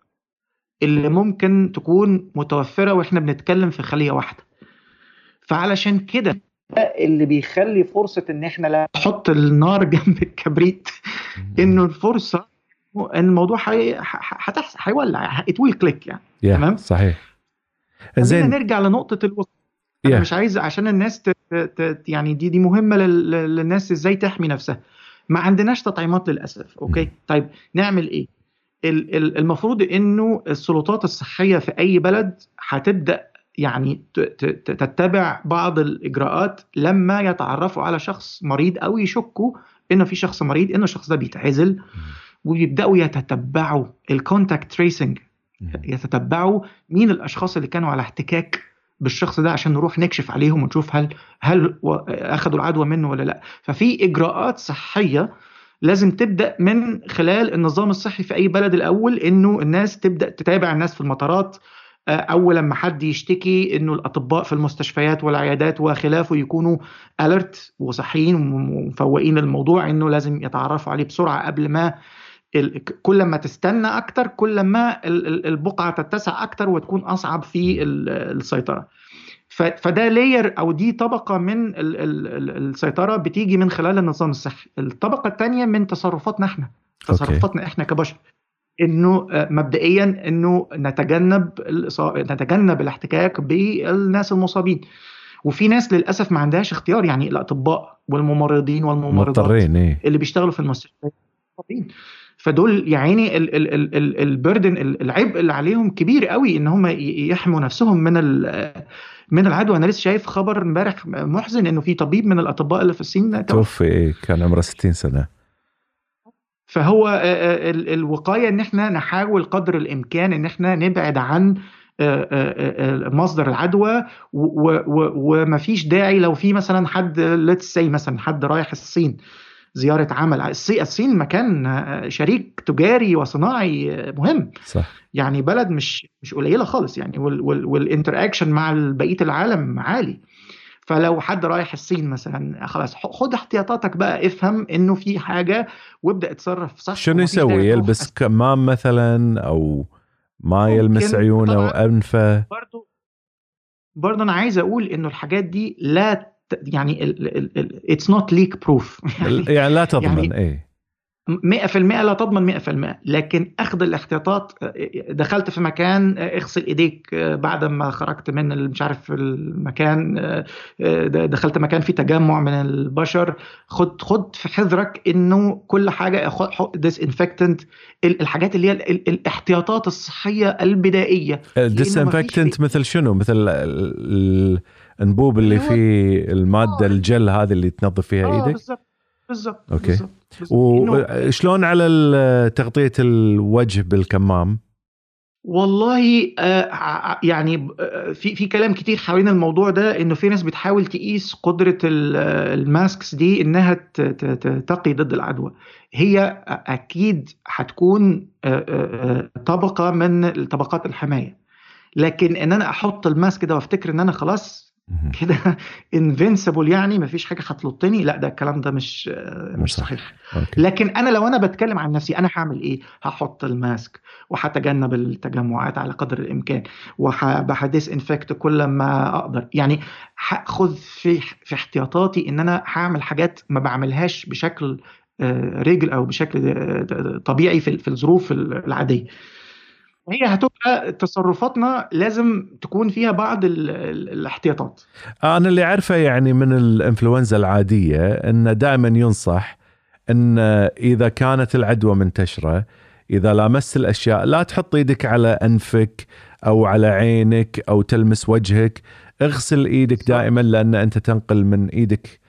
اللي ممكن تكون متوفرة وإحنا بنتكلم في خلية واحدة. فعلشان كده اللي بيخلي فرصة إن إحنا لا نحط النار جنب الكبريت. إنه الفرصة ان الموضوع هيولع it will click يعني. تمام؟ صحيح. زين. نرجع لنقطة أنا yeah. مش عايز عشان الناس ت... ت... يعني دي دي مهمة لل... للناس إزاي تحمي نفسها. ما عندناش تطعيمات للأسف okay؟ mm. طيب نعمل إيه؟ المفروض إنه السلطات الصحية في أي بلد هتبدأ يعني تتبع بعض الإجراءات لما يتعرفوا على شخص مريض أو يشكوا إنه في شخص مريض إنه الشخص ده بيتعزل ويبدأوا يتتبعوا ال contact tracing يتتبعوا مين الأشخاص اللي كانوا على احتكاك بالشخص ده عشان نروح نكشف عليهم ونشوف هل هل اخذوا العدوى منه ولا لا. ففي إجراءات صحية لازم تبدأ من خلال النظام الصحي في أي بلد الأول إنه الناس تبدأ تتابع الناس في المطارات. آه، أول لما حد يشتكي إنه الأطباء في المستشفيات والعيادات وخلافه يكونوا الرت وصحيين ومفوقين الموضوع إنه لازم يتعرفوا عليه بسرعة قبل ما كل ما تستنى أكتر كل ما البقعة تتسع أكتر وتكون أصعب في السيطرة. فده لاير أو دي طبقة من السيطرة بتيجي من خلال النظام الصحي. الطبقة الثانية من تصرفاتنا إحنا تصرفاتنا إحنا كبشر. إنه آه، مبدئيا إنه نتجنب نتجنب الاحتكاك بالناس المصابين. وفي ناس للأسف ما عندهاش اختيار يعني الأطباء والممرضين والممرضات مضطرين إيه؟ اللي بيشتغلوا في المستشفيات. فدول يا عيني البردن العبء اللي عليهم كبير قوي إن هم يحموا نفسهم من من العدوى. أنا لسه شايف خبر امبارح محزن إنه في طبيب من الأطباء اللي في الصين توفي كان عمره 60 سنة. فهو الوقاية إن إحنا نحاول قدر الإمكان إن إحنا نبعد عن مصدر العدوى. ومفيش داعي لو في مثلا حد let's مثلا حد رايح الصين. زيارة عمل. الصين مكان آه، شريك تجاري وصناعي آه، مهم. صح. يعني بلد مش مش قليلة خالص. يعني وال interaction مع بقية العالم عالي. فلو حد رايح الصين مثلا خلاص خد احتياطاتك بقى. افهم إنه في حاجة وابدأ اتصرف صح. شنو يسوي؟ يلبس كمام مثلا أو ما يلمس عيونه وانفه برضه برضه أنا عايز أقول إنه الحاجات دي لا يعني it's not leak proof يعني لا تضمن يعني إيه. 100% لا تضمن 100% لكن أخذ الاحتياطات دخلت في مكان اغسل إيديك بعد ما خرجت من مش عارف المكان دخلت مكان فيه تجمع من البشر. خد خد في حذرك إنه كل حاجة disinfectant الحاجات اللي هي الاحتياطات الصحية البدائية. disinfectant مثل شنو؟ مثل الانبوب اللي فيه المادة آه. الجل هذه اللي تنظف فيها آه، إيدك؟ بالضبط بالضبط okay. وشلون على تغطية الوجه بالكمام؟ والله آه يعني في في كلام كتير حوالين الموضوع ده إنه في ناس بتحاول تقيس قدرة ال masks دي إنها تقي ضد العدوى. هي أكيد هتكون طبقة من طبقات الحماية. لكن إن أنا أحط ال mask ده وأفتكر إن أنا خلاص كده invincible يعني مفيش حاجة هتلطني؟ لا ده الكلام ده مش مش صحيح. okay. لكن أنا لو أنا بتكلم عن نفسي أنا هعمل إيه؟ هحط ال mask وهتجنب التجمعات على قدر الإمكان وه disinfect كل ما أقدر. يعني هاخذ في في احتياطاتي إن أنا هعمل حاجات ما بعملهاش بشكل آه، رجل أو بشكل آه، طبيعي في الظروف العادية. هي هتبقى تصرفاتنا لازم تكون فيها بعض ال ال الاحتياطات. أنا اللي اعرفه يعني من الإنفلونزا العادية انه دائما ينصح إن إذا كانت العدوى منتشرة إذا لامست الأشياء لا تحط إيدك على أنفك أو على عينك أو تلمس وجهك. اغسل إيدك دائما لأن أنت تنقل من إيدك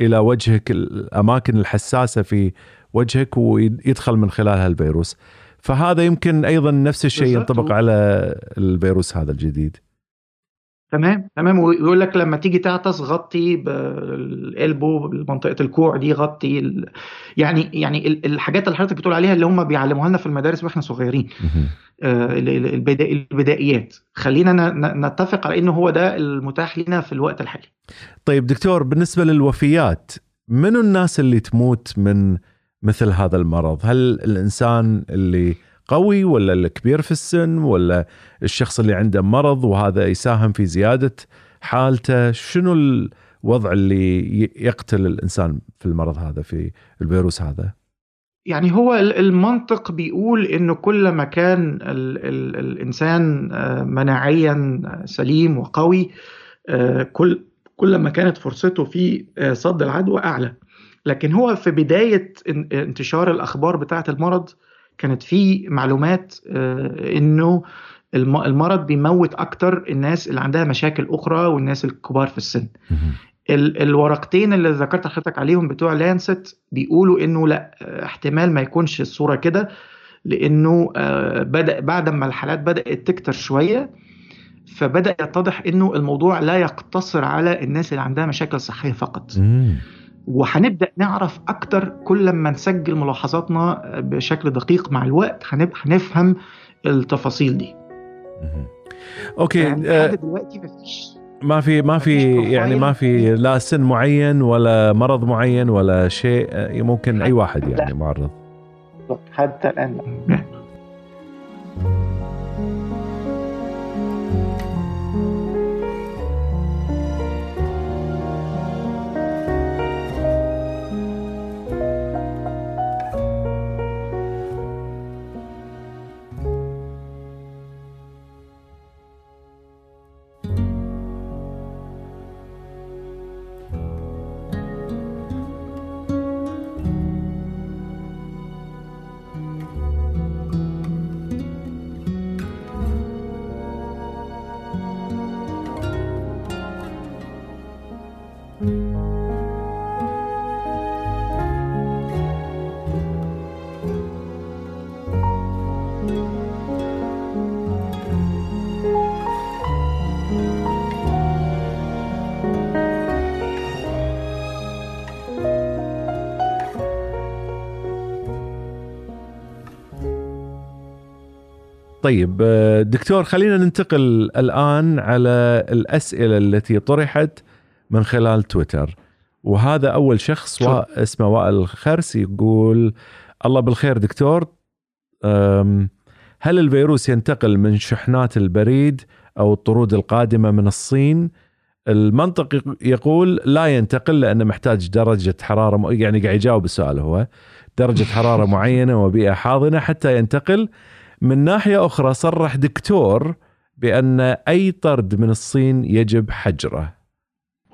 إلى وجهك الأماكن الحساسة في وجهك ويدخل من خلالها الفيروس فهذا يمكن أيضا نفس الشيء ينطبق على الفيروس هذا الجديد. تمام تمام. ويقول لك لما تيجي تعطس غطي بالقلبه بمنطقه الكوع دي غطي ال... يعني يعني الحاجات اللي حضرتك بتقول عليها اللي هم بيعلموها لنا في المدارس وإحنا صغيرين. آه البدائيات. خلينا نتفق على إنه هو ده المتاح لنا في الوقت الحالي. طيب دكتور بالنسبة للوفيات منو الناس اللي تموت من مثل هذا المرض؟ هل الإنسان اللي قوي ولا الكبير في السن ولا الشخص اللي عنده مرض وهذا يساهم في زيادة حالته؟ شنو الوضع اللي يقتل الإنسان في المرض هذا في الفيروس هذا؟ يعني هو المنطق بيقول إنه كل ما كان ال ال الإنسان آه، مناعيا سليم وقوي آه، كل كل ما كانت فرصته في آه، صد العدوى أعلى. لكن هو في بداية انتشار الأخبار بتاعة المرض كانت في معلومات آه، إنه المرض بيموت أكتر الناس اللي عندها مشاكل أخرى والناس الكبار في السن. الورقتين اللي ذكرت حضرتك عليهم بتوع لانست بيقولوا إنه لأ احتمال ما يكونش الصورة كده لإنه آه، بدا بعد ما الحالات بدأت تكتر شوية فبدأ يتضح إنه الموضوع لا يقتصر على الناس اللي عندها مشاكل صحية فقط. وهنبدأ نعرف أكتر كل ما نسجل ملاحظاتنا بشكل دقيق مع الوقت هنفهم التفاصيل دي. أوكي يعني آه دلوقتي مفيش ما في ما في يعني ما في لا سن معين ولا مرض معين ولا شيء آه، ممكن أي واحد يعني معرض. حتى الآن طيب آه، دكتور خلينا ننتقل الآن على الأسئلة التي طرحت من خلال تويتر. وهذا أول شخص و... اسمه وائل الخرس يقول الله بالخير دكتور هل الفيروس ينتقل من شحنات البريد أو الطرود القادمة من الصين؟ المنطق يقول لا ينتقل لأنه محتاج درجة حرارة يعني قاعد يجاوب السؤال هو. درجة حرارة معينة وبيئة حاضنة حتى ينتقل من ناحية أخرى صرح دكتور بأن أي طرد من الصين يجب حجره.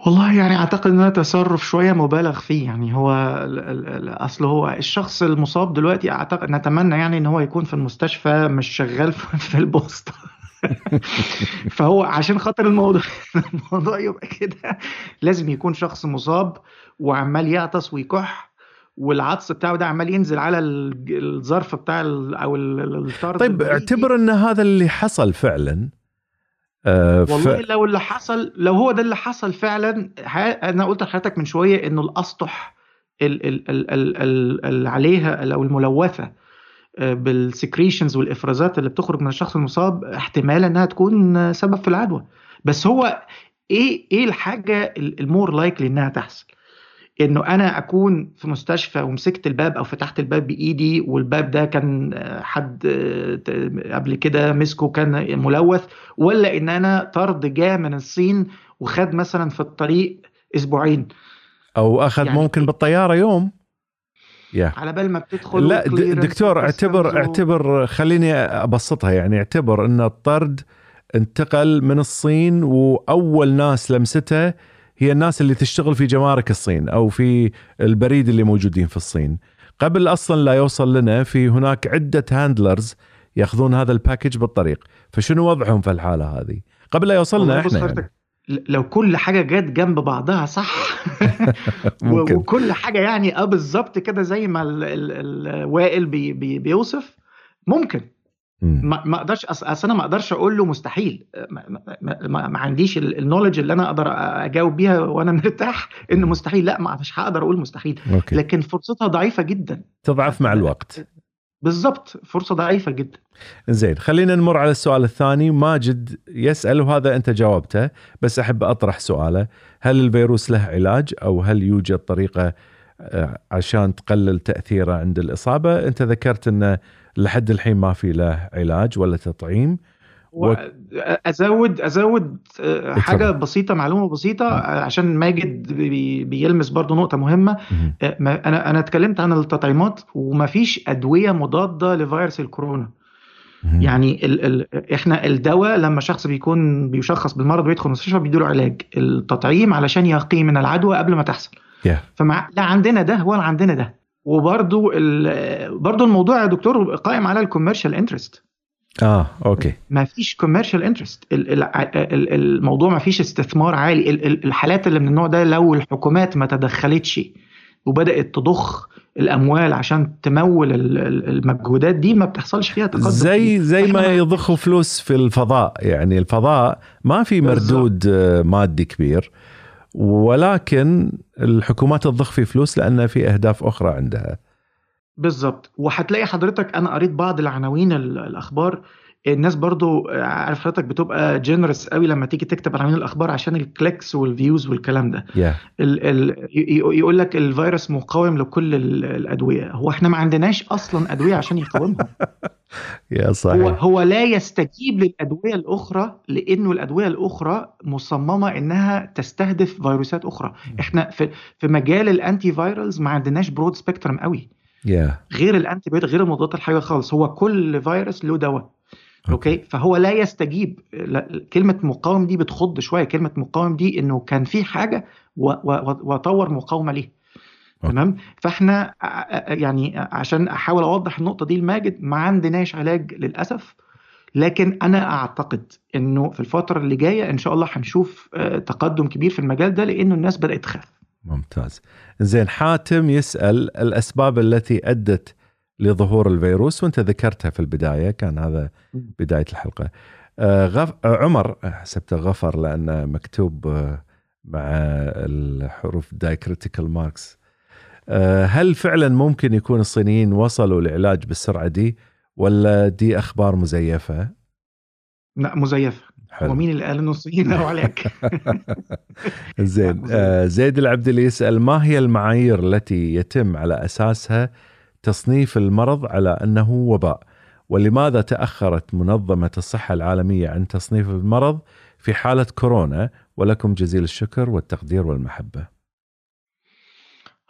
والله يعني أعتقد إنه تصرف شوية مبالغ فيه. يعني هو أصل هو الشخص المصاب دلوقتي أعتقد نتمنى يعني ان هو يكون في المستشفى مش شغال في البوسطة. فهو عشان خاطر الموضوع الموضوع يبقى كده لازم يكون شخص مصاب وعمال يعطس ويكح. والعطس بتاعه ده عمال ينزل على الظرف بتاع أو الطرد طيب اعتبر إن هذا اللي حصل فعلا والله ف... لو اللي حصل لو هو ده اللي حصل فعلا أنا قلت لحضرتك من شوية إنه الأسطح اللي عليها أو الملوثة آه، بالسكريشنز والإفرازات اللي بتخرج من الشخص المصاب احتمال إنها تكون سبب في العدوى. بس هو إيه إيه الحاجة المور لايكلي إنها تحصل؟ إنه أنا أكون في مستشفى ومسكت الباب أو فتحت الباب بإيدي والباب ده كان حد قبل كده مسكه كان ملوث ولا إن أنا طرد جاء من الصين وخد مثلا في الطريق أسبوعين. أو أخذ يعني ممكن بالطيارة يوم. Yeah. على بال ما بتدخل لا دكتور اعتبر اعتبر خليني أبسطها يعني اعتبر إن الطرد انتقل من الصين وأول ناس لمسته هي الناس اللي تشتغل في جمارك الصين أو في البريد اللي موجودين في الصين قبل أصلا لا يوصل لنا في هناك عدة handlers يأخذون هذا ال package بالطريق فشنو وضعهم في الحالة هذه قبل لا يوصلنا إحنا يعني. لو كل حاجة جت جنب بعضها صح. وكل حاجة يعني آه بالظبط كده زي ما الوائل بي بي بيوصف ممكن مم. ما ما أقدرش أصل أنا ما أقدرش أقول له مستحيل. ما, ما, ما, ما- عنديش النولج اللي أنا أقدر أجاوب بيها وأنا مرتاح إنه مستحيل. لأ ما مش هقدر أقول مستحيل. أوكي. لكن فرصتها ضعيفة جدا. تضعف مع الوقت. بالظبط. فرصة ضعيفة جدا. زين خلينا نمر على السؤال الثاني. ماجد يسأل وهذا أنت جاوبته بس أحب أطرح سؤاله. هل الفيروس له علاج أو هل يوجد طريقة آه، عشان تقلل تأثيره عند الإصابة؟ أنت ذكرت أنه لحد الحين ما في له علاج ولا تطعيم و- ازود أزود آه، حاجة اتفضل. بسيطة معلومة بسيطة آه، عشان ماجد بي- بيلمس برضو نقطة مهمة مهم. آه، ما- أنا أنا اتكلمت عن التطعيمات ومفيش أدوية مضادة لفيروس الكورونا. يعني ال ال إحنا الدواء لما شخص بيكون بيشخص بالمرض ويدخل المستشفى بيديله علاج التطعيم علشان يقي من العدوى قبل ما تحصل Yeah. فمع لا عندنا ده ولا عندنا ده وبرضو. برضو الموضوع يا دكتور قائم على ال commercial interest آه okay. ما فيش commercial interest الموضوع ما فيش استثمار عالي. ال- ال- الحالات اللي من النوع ده لو الحكومات ما تدخلتش وبدأت تضخ الأموال عشان تمول ال- ال- المجهودات دي ما بتحصلش فيها تقدم زي زي ما إحنا- يضخوا فلوس في الفضاء. يعني الفضاء ما في. مردود آه، مادي كبير. ولكن الحكومات تضخ في فلوس لأن في أهداف أخرى عندها. بالظبط وهتلاقي حضرتك أنا قريت بعض العناوين ال- الأخبار الناس برضو عارف حضرتك بتبقى generous قوي لما تيجي تكتب عناوين الأخبار عشان ال clicks وال views والكلام ده. يا ال ال يقول لك الفيروس مقاوم لكل ال- الأدوية. هو إحنا ما عندناش أصلا أدوية عشان يقاومها يا هو صحيح. هو لا يستجيب للأدوية الأخرى لأنه الأدوية الأخرى مصممة إنها تستهدف فيروسات أخرى. إحنا في في مجال ال antivirals ما عندناش broad spectrum قوي. يا غير ال anti غير المضادات الحيوية خالص. هو كل فيروس له دواء. okay. فهو لا يستجيب. كلمة مقاوم دي بتخض شوية. كلمة مقاوم دي إنه كان في حاجة وطور مقاومة ليه أوكي. تمام؟ فإحنا يعني عشان أحاول أوضح النقطة دي لماجد ما عندناش علاج للأسف. لكن أنا أعتقد إنه في الفترة اللي جاية إن شاء الله هنشوف تقدم كبير في المجال ده لأنه الناس بدأت تخاف. ممتاز. زين حاتم يسأل الأسباب التي أدت لظهور الفيروس وأنت ذكرتها في البداية كان هذا بداية الحلقة. آه، غف... آه، عمر حسبته غفر لأنه مكتوب آه، مع الحروف diacritical marks هل فعلا ممكن يكون الصينيين وصلوا لعلاج بالسرعة دي ولا دي أخبار مزيفة؟ لا مزيفة. حلو. ومين اللي قال إنه الصين؟ عليك. زين زيد العبدلي يسأل ما هي المعايير التي يتم على أساسها تصنيف المرض على أنه وباء. ولماذا تأخرت منظمة الصحة العالمية عن تصنيف المرض في حالة كورونا؟ ولكم جزيل الشكر والتقدير والمحبة.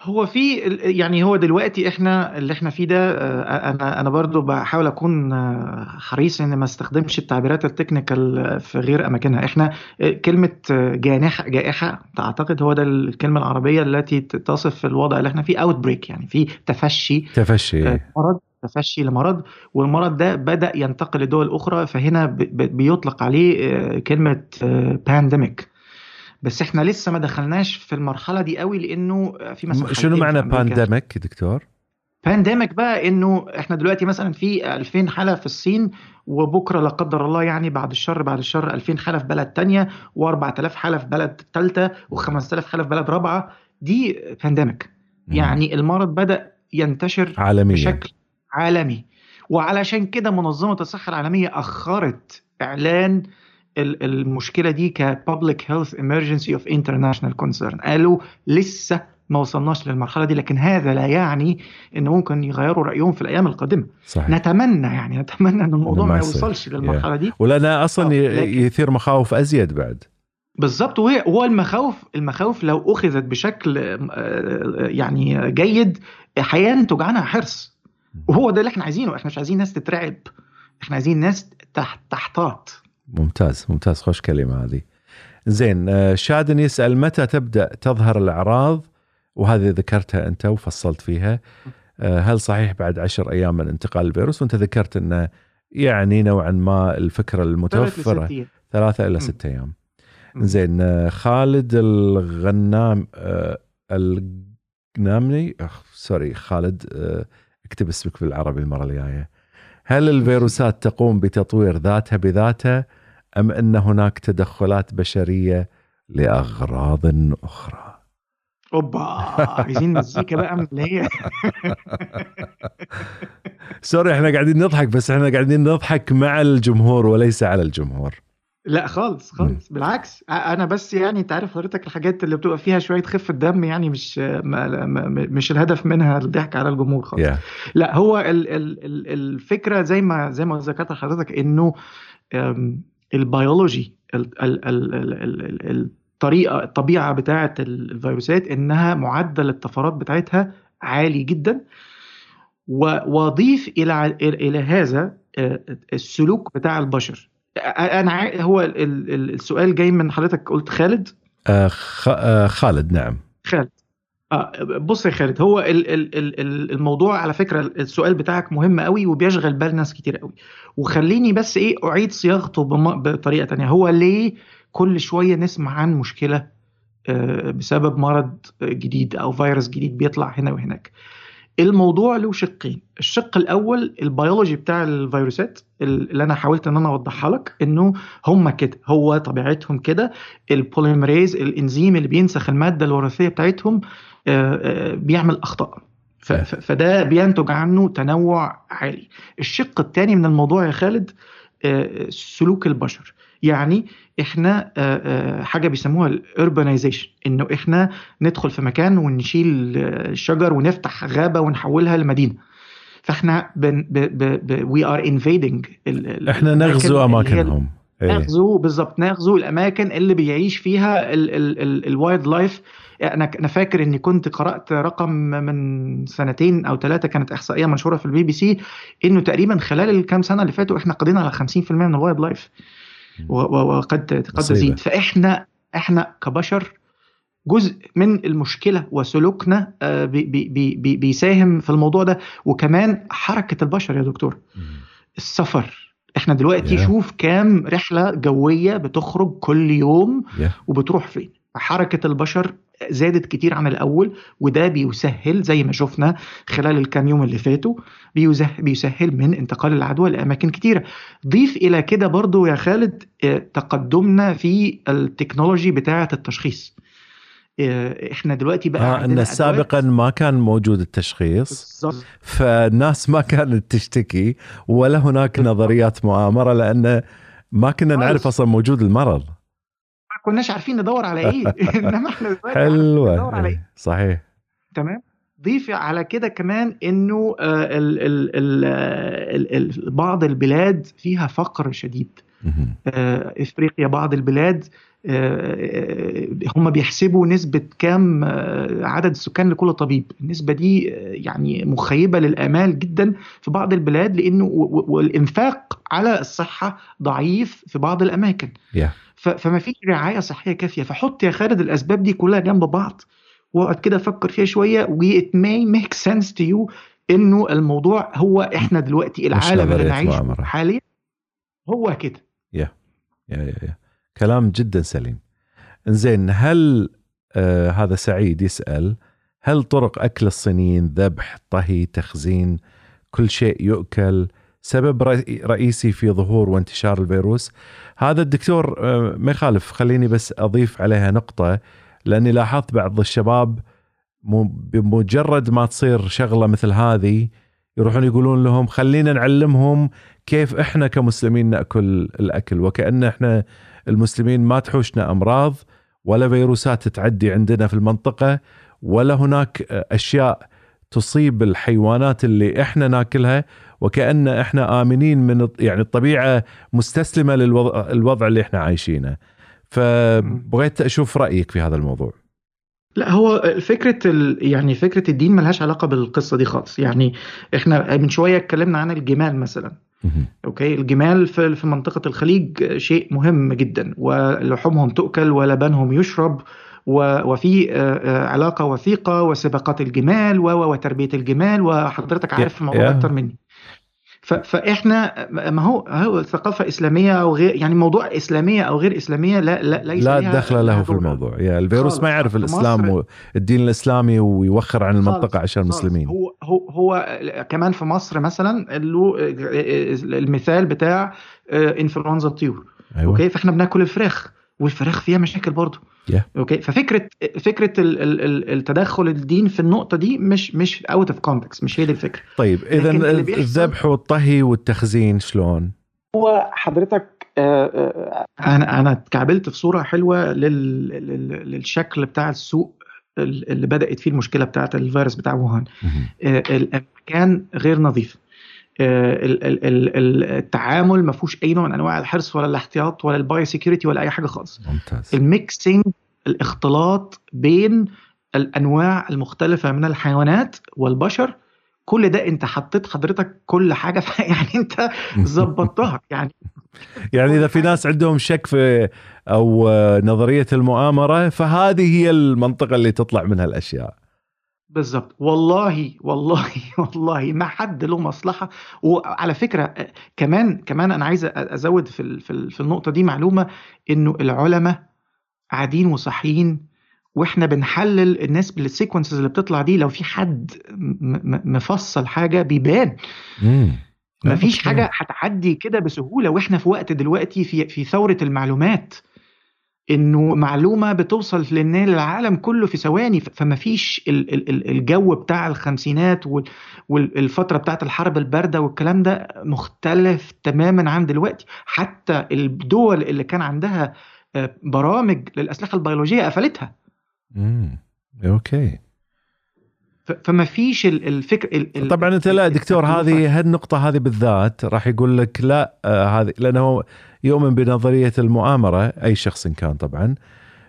هو في يعني هو دلوقتي إحنا اللي إحنا فيه ده آه، أنا أنا برضو بحاول أكون آه، حريص ان ما أستخدمش التعبيرات ال technical في غير أماكنها. إحنا آه، كلمة جانحة جائحة أعتقد هو ده الكلمة العربية التي تصف الوضع اللي إحنا فيه. outbreak يعني في تفشي تفشي. مرض تفشي لمرض والمرض ده بدأ ينتقل لدول أخرى فهنا بيطلق عليه كلمة pandemic بس إحنا لسه ما دخلناش في المرحلة دي قوي لأنه في مثلا شنو معنى. pandemic دكتور؟ pandemic بقى إنه إحنا دلوقتي مثلا في 2000 حالة في الصين وبكرة لا قدر الله يعني بعد الشر بعد الشر 2000 حالة في بلد تانية و4000 حالة في بلد ثالثه و5000 حالة في بلد رابعة. دي pandemic يعني المرض بدأ ينتشر عالميا. بشكل عالمي. وعلشان كده منظمة الصحة العالمية أخرت إعلان ال- المشكلة دي ك public health emergency of international concern قالوا لسه ما وصلناش للمرحلة دي لكن هذا لا يعني ان ممكن يغيروا رأيهم في الأيام القادمة. صحيح. نتمنى يعني نتمنى إن الموضوع ما. يوصلش للمرحلة دي. آه، ي- لكن- يثير مخاوف أزيد بعد. بالظبط وهو المخاوف المخاوف لو أخذت بشكل يعني جيد هينتج عنها حرص. وهو ده اللي إحنا عايزينه. إحنا مش عايزين ناس تترعب. إحنا عايزين ناس تحت تحتاط. ممتاز ممتاز خوش كلمة هذه. زين شادن يسأل متى تبدأ تظهر الأعراض؟ وهذه ذكرتها أنت وفصلت فيها. هل صحيح بعد عشر أيام من انتقال الفيروس؟ وأنت ذكرت انه يعني نوعا ما الفكرة المتوفرة ثلاثة إلى ستة أيام. زين خالد الغنام الغنامني سوري خالد اكتب اسمك بالعربي المرة الجاية. هل الفيروسات تقوم بتطوير ذاتها بذاتها أم أن هناك تدخلات بشرية لأغراض أخرى؟ أوبا عايزين مزيكا بقى من اللي هي sorry إحنا قاعدين نضحك بس إحنا قاعدين نضحك مع الجمهور وليس على الجمهور لا خالص خالص. بالعكس أنا بس يعني أنت عارف حضرتك الحاجات اللي بتبقى فيها شوية خفه دم يعني مش ما ما مش الهدف منها الضحك على الجمهور خالص yeah. لا هو ال ال الفكرة زي ما زي ما ذكرت لحضرتك إنه البيولوجي الطريقة الطبيعة بتاعه الفيروسات إنها معدل الطفرات بتاعتها عالي جدا وأضيف إلى إلى هذا السلوك بتاع البشر أنا هو السؤال جاي من حضرتك قلت خالد؟ آه خالد نعم. خالد. آه بص يا خالد هو ال ال الموضوع على فكرة السؤال بتاعك مهم قوي وبيشغل بال ناس كتير قوي. وخليني بس إيه أعيد صياغته بطريقة تانية. هو ليه كل شوية نسمع عن مشكلة آه بسبب مرض جديد أو فيروس جديد بيطلع هنا وهناك؟ الموضوع له شقين. الشق الأول البيولوجي بتاع الفيروسات اللي أنا حاولت إن أنا أوضحها لك إنه هم كده هو طبيعتهم كده. ال polymerase الإنزيم اللي بينسخ المادة الوراثية بتاعتهم بيعمل أخطاء. فده بينتج عنه تنوع عالي. الشق الثاني من الموضوع يا خالد سلوك البشر. يعني إحنا حاجة بيسموها ال urbanization إنه إحنا ندخل في مكان ونشيل الشجر ونفتح غابة ونحولها لمدينة. فإحنا we are invading إحنا نغزو أماكنهم. نغزو بالظبط نغزو الأماكن اللي بيعيش فيها ال wildlife أنا أنا فاكر إني كنت قرأت رقم من سنتين أو ثلاثة كانت إحصائية منشوره في البي بي سي إنه تقريبا خلال الكام سنة اللي فاتوا إحنا قضينا على 50% من ال wildlife وقد قد تزيد فاحنا إحنا كبشر جزء من المشكلة وسلوكنا بي بي بي بيساهم في الموضوع ده. وكمان حركة البشر يا دكتور. السفر. إحنا دلوقتي yeah. شوف كام رحلة جوية بتخرج كل يوم yeah. وبتروح فين. حركة البشر زادت كتير عن الأول وده بيسهل زي ما شفنا خلال الكام يوم اللي فاتوا بيسهل من انتقال العدوى لأماكن كتيرة. ضيف إلى كده برضو يا خالد تقدمنا في التكنولوجي بتاعة التشخيص. إحنا دلوقتي بقى آه إن سابقا ما كان موجود التشخيص بالزبط. فالناس ما كانت تشتكي ولا هناك نظريات مؤامرة لأن ما كنا نعرف أصلا موجود المرض. كناش عارفين ندور على إيه. إنما إحنا دلوقتي حلوة ندور على إيه. صحيح. تمام؟ ضيف على كده كمان إنه ال ال ال ال بعض البلاد فيها فقر شديد. إفريقيا بعض البلاد هم بيحسبوا نسبة كام عدد السكان لكل طبيب. النسبة دي يعني مخيبة للآمال جدا في بعض البلاد لأنه والإنفاق على الصحة ضعيف في بعض الأماكن. Yeah. فما فيش رعاية صحية كافية. فحط يا خالد الأسباب دي كلها جنب بعض واقعد كده فكر فيها شوية و it may make sense to you إنه الموضوع هو إحنا دلوقتي العالم اللي نعيش حاليا هو كده. يا يا يا كلام جدا سليم. زين هل آه هذا سعيد يسأل هل طرق أكل الصينيين ذبح طهي تخزين كل شيء يؤكل سبب رئيسي في ظهور وانتشار الفيروس. هذا الدكتور آه ما يخالف خليني بس أضيف عليها نقطة لأني لاحظت بعض الشباب بمجرد ما تصير شغلة مثل هذه يروحون يقولون لهم خلينا نعلمهم كيف إحنا كمسلمين نأكل الأكل. وكأن إحنا المسلمين ما تحوشنا أمراض ولا فيروسات تعدي عندنا في المنطقة ولا هناك أشياء تصيب الحيوانات اللي إحنا ناكلها. وكأن إحنا آمنين من يعني الطبيعة مستسلمة للوضع اللي إحنا عايشينه. فبغيت أشوف رأيك في هذا الموضوع. لا هو فكرة ال... يعني فكرة الدين ملهاش علاقة بالقصة دي خالص. يعني إحنا من شوية اتكلمنا عن الجمال مثلا. أوكي؟ الجمال في في منطقة الخليج شيء مهم جدا. ولحومهم تؤكل ولبنهم يشرب و- وفي آه، آه، علاقة وثيقة وسباقات الجمال و- وتربية الجمال وحضرتك عارف الموضوع. أكتر مني. فإحنا ما هو هو ثقافة إسلامية أو غير يعني موضوع إسلامية أو غير إسلامية لا لا ليس لا دخل له في. الموضوع. يا الفيروس. ما يعرف الإسلام والدين الإسلامي ويوخر عن المنطقة عشان. المسلمين. هو هو هو كمان في مصر مثلا له المثال بتاع إنفلونزا الطيور. أيوه. okay؟ فإحنا بناكل الفراخ والفراخ فيها مشاكل برضه Yeah. okay ففكرة فكرة ال- ال- ال- التدخل الدين في النقطة دي مش مش out of context مش هي دي الفكرة طيب اذا الذبح والطهي والتخزين شلون؟ هو حضرتك آه، آه، أنا أنا اتكعبلت في صورة حلوة لل- لل- للشكل بتاع السوق ال- اللي بدأت فيه المشكلة بتاعت الفيروس بتاع ووهان. آه، المكان غير نظيف التعامل ما فيهوش أي نوع من أنواع الحرص ولا الاحتياط ولا ال biosecurity ولا أي حاجة خالص. ممتاز. ال mixing الاختلاط بين الأنواع المختلفة من الحيوانات والبشر كل ده أنت حطيت حضرتك كل حاجة يعني أنت ظبطتها. يعني يعني إذا في ناس عندهم شك في أو آه، نظرية المؤامرة فهذه هي المنطقة اللي تطلع منها الأشياء. بالظبط والله والله والله ما حد له مصلحة وعلى فكرة كمان كمان أنا عايز أزود في في ال- في النقطة دي معلومة إنه العلماء قاعدين وصاحيين وإحنا بنحلل الناس بالسيكونسز اللي بتطلع دي لو في حد مفصل حاجة بيبان. مفيش. حاجة هتعدي كده بسهولة وإحنا في وقت دلوقتي في في ثورة المعلومات إنه معلومة بتوصل للعالم كله في ثواني ف- فمفيش ال- ال- ال- الجو بتاع الخمسينات وال- والفترة بتاعت الحرب الباردة والكلام ده مختلف تماما عن دلوقتي حتى الدول اللي كان عندها آه، برامج للأسلحة البيولوجية قفلتها مم. أوكي ف- فمفيش ال- الفكر ال- ال- طبعا أنت لا دكتور. هذه هالنقطه هذه بالذات راح يقول لك لا آه هذه لأنه يؤمن بنظرية المؤامرة أي شخص كان طبعا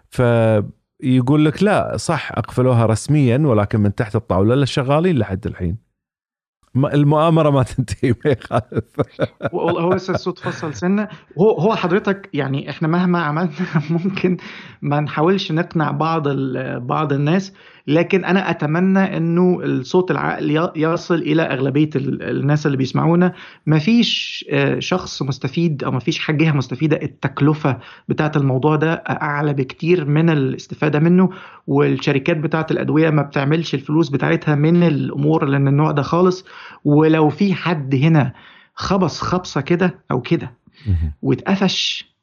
فيقول لك لا صح أقفلوها رسميا ولكن من تحت الطاولة لا شغالين لحد الحين. المؤامرة ما تنتهي ما يخالف. والله هو لسه الصوت فصل سنة. هو هو حضرتك يعني إحنا مهما عملنا ممكن ما نحاولش نقنع بعض بعض الناس. لكن أنا أتمنى إنه الصوت العقل يصل إلى أغلبية ال- الناس اللي بيسمعونا. ما فيش آه، شخص مستفيد أو ما فيش جهة مستفيدة التكلفة بتاعة الموضوع ده أعلى بكتير من الاستفادة منه والشركات بتاعة الأدوية ما بتعملش الفلوس بتاعتها من الأمور من النوع ده خالص. ولو في حد هنا خبص خبصة كده أو كده واتقفش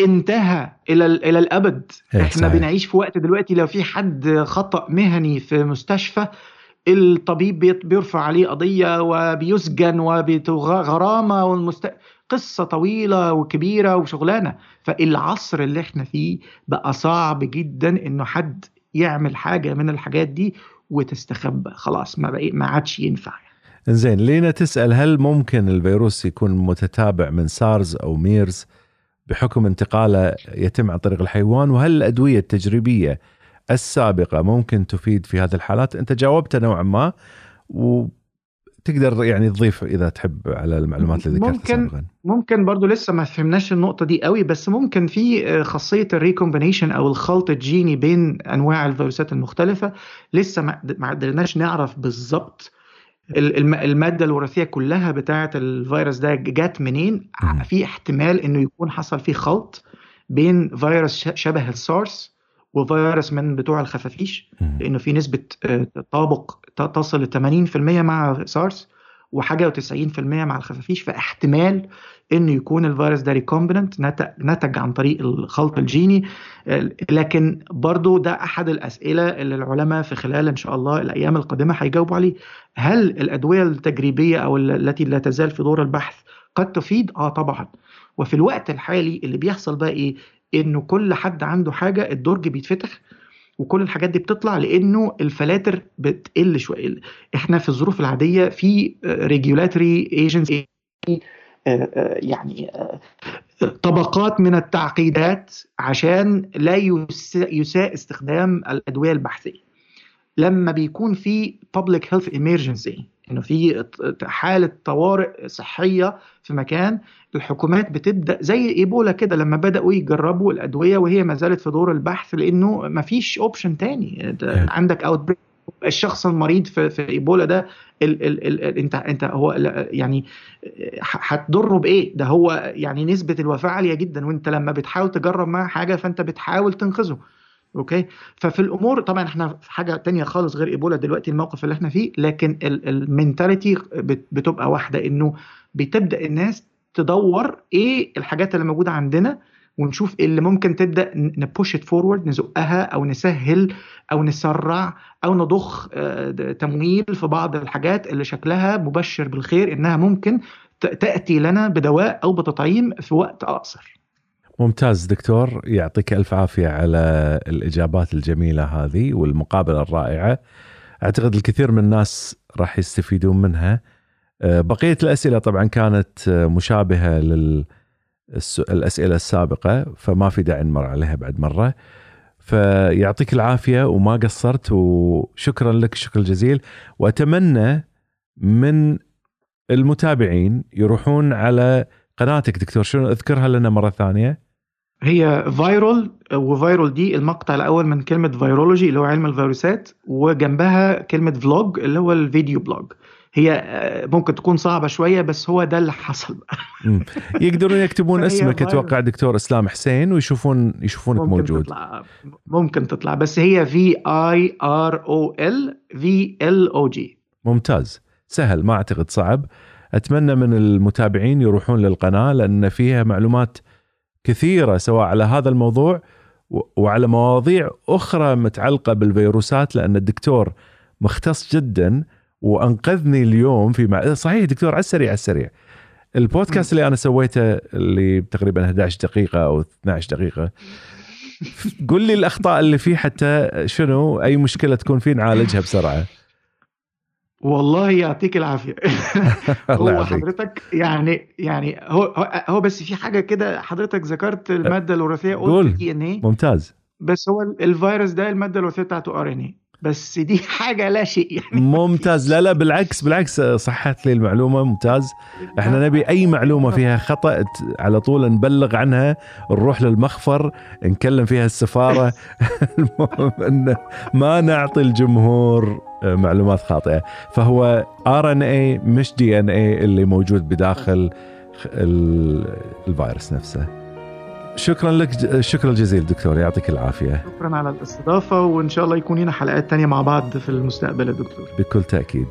انتهى إلى ال- إلى الأبد. إيه، إحنا صحيح. بنعيش في وقت دلوقتي لو في حد خطأ مهني في مستشفى الطبيب بيرفع عليه قضية وبيسجن وغرامه والمست... قصة طويلة وكبيرة وشغلانة. فالعصر اللي إحنا فيه بقى صعب جدا إنه حد يعمل حاجة من الحاجات دي وتستخبى. خلاص ما بقى ما عادش ينفع. زين لينا تسأل هل ممكن الفيروس يكون متتابع من سارز أو ميرز؟ بحكم انتقاله يتم عن طريق الحيوان وهل الادويه التجريبية السابقة ممكن تفيد في هذه الحالات أنت جاوبت نوعا ما وتقدر يعني تضيف إذا تحب على المعلومات اللي ذكرتها ممكن. سابقا ممكن برضو لسه ما فهمناش النقطة دي قوي بس ممكن في آه، خاصية ال recombination أو الخلط الجيني بين أنواع الفيروسات المختلفة لسه ما ما قدرناش نعرف بالظبط ال- الم- المادة الوراثية كلها بتاعة الفيروس ده جات منين. في احتمال إنه يكون حصل فيه خلط بين فيروس شبه السارس وفيروس من بتوع الخفافيش. لأنه في نسبة آه، تطابق تصل ل 80% مع سارس وحاجة و90% مع الخفافيش فاحتمال إنه يكون الفيروس ده ريكومبيننت نتج عن طريق الخلط الجيني. لكن برضو ده أحد الأسئلة اللي العلماء في خلال إن شاء الله الأيام القادمة هيجاوبوا عليه. هل الأدوية التجريبية أو ال- التي لا تزال في دور البحث قد تفيد؟ آه طبعا. وفي الوقت الحالي اللي بيحصل بقى إيه؟ إنه كل حد عنده حاجة الدرج بيتفتح وكل الحاجات دي بتطلع لإنه ال filters بتقل شوية. إحنا في الظروف العادية في regulatory agency يعني طبقات من التعقيدات عشان لا يساء استخدام الأدوية البحثية. لما بيكون في public health emergency إنه في حالة طوارئ صحية في مكان الحكومات بتبدأ زي إيبولا كده لما بدأوا يجربوا الأدوية وهي ما زالت في دور البحث لأنه ما فيش option تاني. عندك out الشخص المريض في, في إيبولا ده ال ال ال انت انت هو يعني هتضره بإيه؟ ده هو يعني نسبة الوفاة عالية جدا وانت لما بتحاول تجرب معاه حاجة فانت بتحاول تنقذه. okay ففي الأمور طبعا إحنا في حاجة تانية خالص غير إيبولا دلوقتي الموقف اللي إحنا فيه لكن ال mentality بتبقى واحدة إنه بتبدأ الناس تدور إيه الحاجات اللي موجودة عندنا ونشوف إيه اللي ممكن تبدأ ن push forward نزقها أو نسهل أو نسرع أو نضخ تمويل في بعض الحاجات اللي شكلها مبشر بالخير إنها ممكن تأتي لنا بدواء أو بتطعيم في وقت أقصر. ممتاز دكتور يعطيك ألف عافية على الإجابات الجميلة هذه والمقابلة الرائعة. أعتقد الكثير من الناس راح يستفيدون منها. بقية الأسئلة طبعا كانت مشابهة لل الأسئلة السابقة فما في داعي نمر عليها بعد مرة. فيعطيك العافية وما قصرت وشكرا لك الشكر الجزيل وأتمنى من المتابعين يروحون على قناتك. دكتور شنو أذكرها لنا مرة ثانية؟ هي فايرال وفايرال دي المقطع الأول من كلمة virology اللي هو علم الفيروسات وجنبها كلمة vlog اللي هو ال video blog هي ممكن تكون صعبة شوية بس هو ده اللي حصل. يقدرون يكتبون اسمك أتوقع دكتور إسلام حسين ويشوفون يشوفونك ممكن موجود. تطلع ممكن تطلع بس هي V I R O L V L O G ممتاز. سهل ما أعتقد صعب. أتمنى من المتابعين يروحون للقناة لأن فيها معلومات كثيرة سواء على هذا الموضوع وعلى مواضيع أخرى متعلقة بالفيروسات لأن الدكتور مختص جدا. وأنقذني اليوم في مع... صحيح دكتور على السريع على السريع. البودكاست اللي أنا سويته اللي تقريبا 11 دقيقة أو 12 دقيقة. قل لي الأخطاء اللي فيه حتى شنو؟ أي مشكلة تكون فيه نعالجها بسرعة. والله يعطيك العافية. هو حضرتك يعني يعني هو هو بس في حاجة كده حضرتك ذكرت المادة الوراثية قلت دي إن إيه؟ ممتاز. بس هو الفيروس ده المادة الوراثية بتاعته آر إن إيه. بس دي حاجة لا شيء يعني. ممتاز. لا لا بالعكس بالعكس صحت لي المعلومة ممتاز. إحنا نبي أي معلومة فيها خطأ على طول نبلغ عنها نروح للمخفر نكلم فيها السفارة. المهم إن ما نعطي الجمهور معلومات خاطئة. فهو آر إن اي مش دي إن اي اللي موجود بداخل الفيروس نفسه. شكرا لك الشكر الجزيل دكتور يعطيك العافية. شكرا على الاستضافة وإن شاء الله يكون لنا حلقات تانية مع بعض في المستقبل يا دكتور. بكل تأكيد.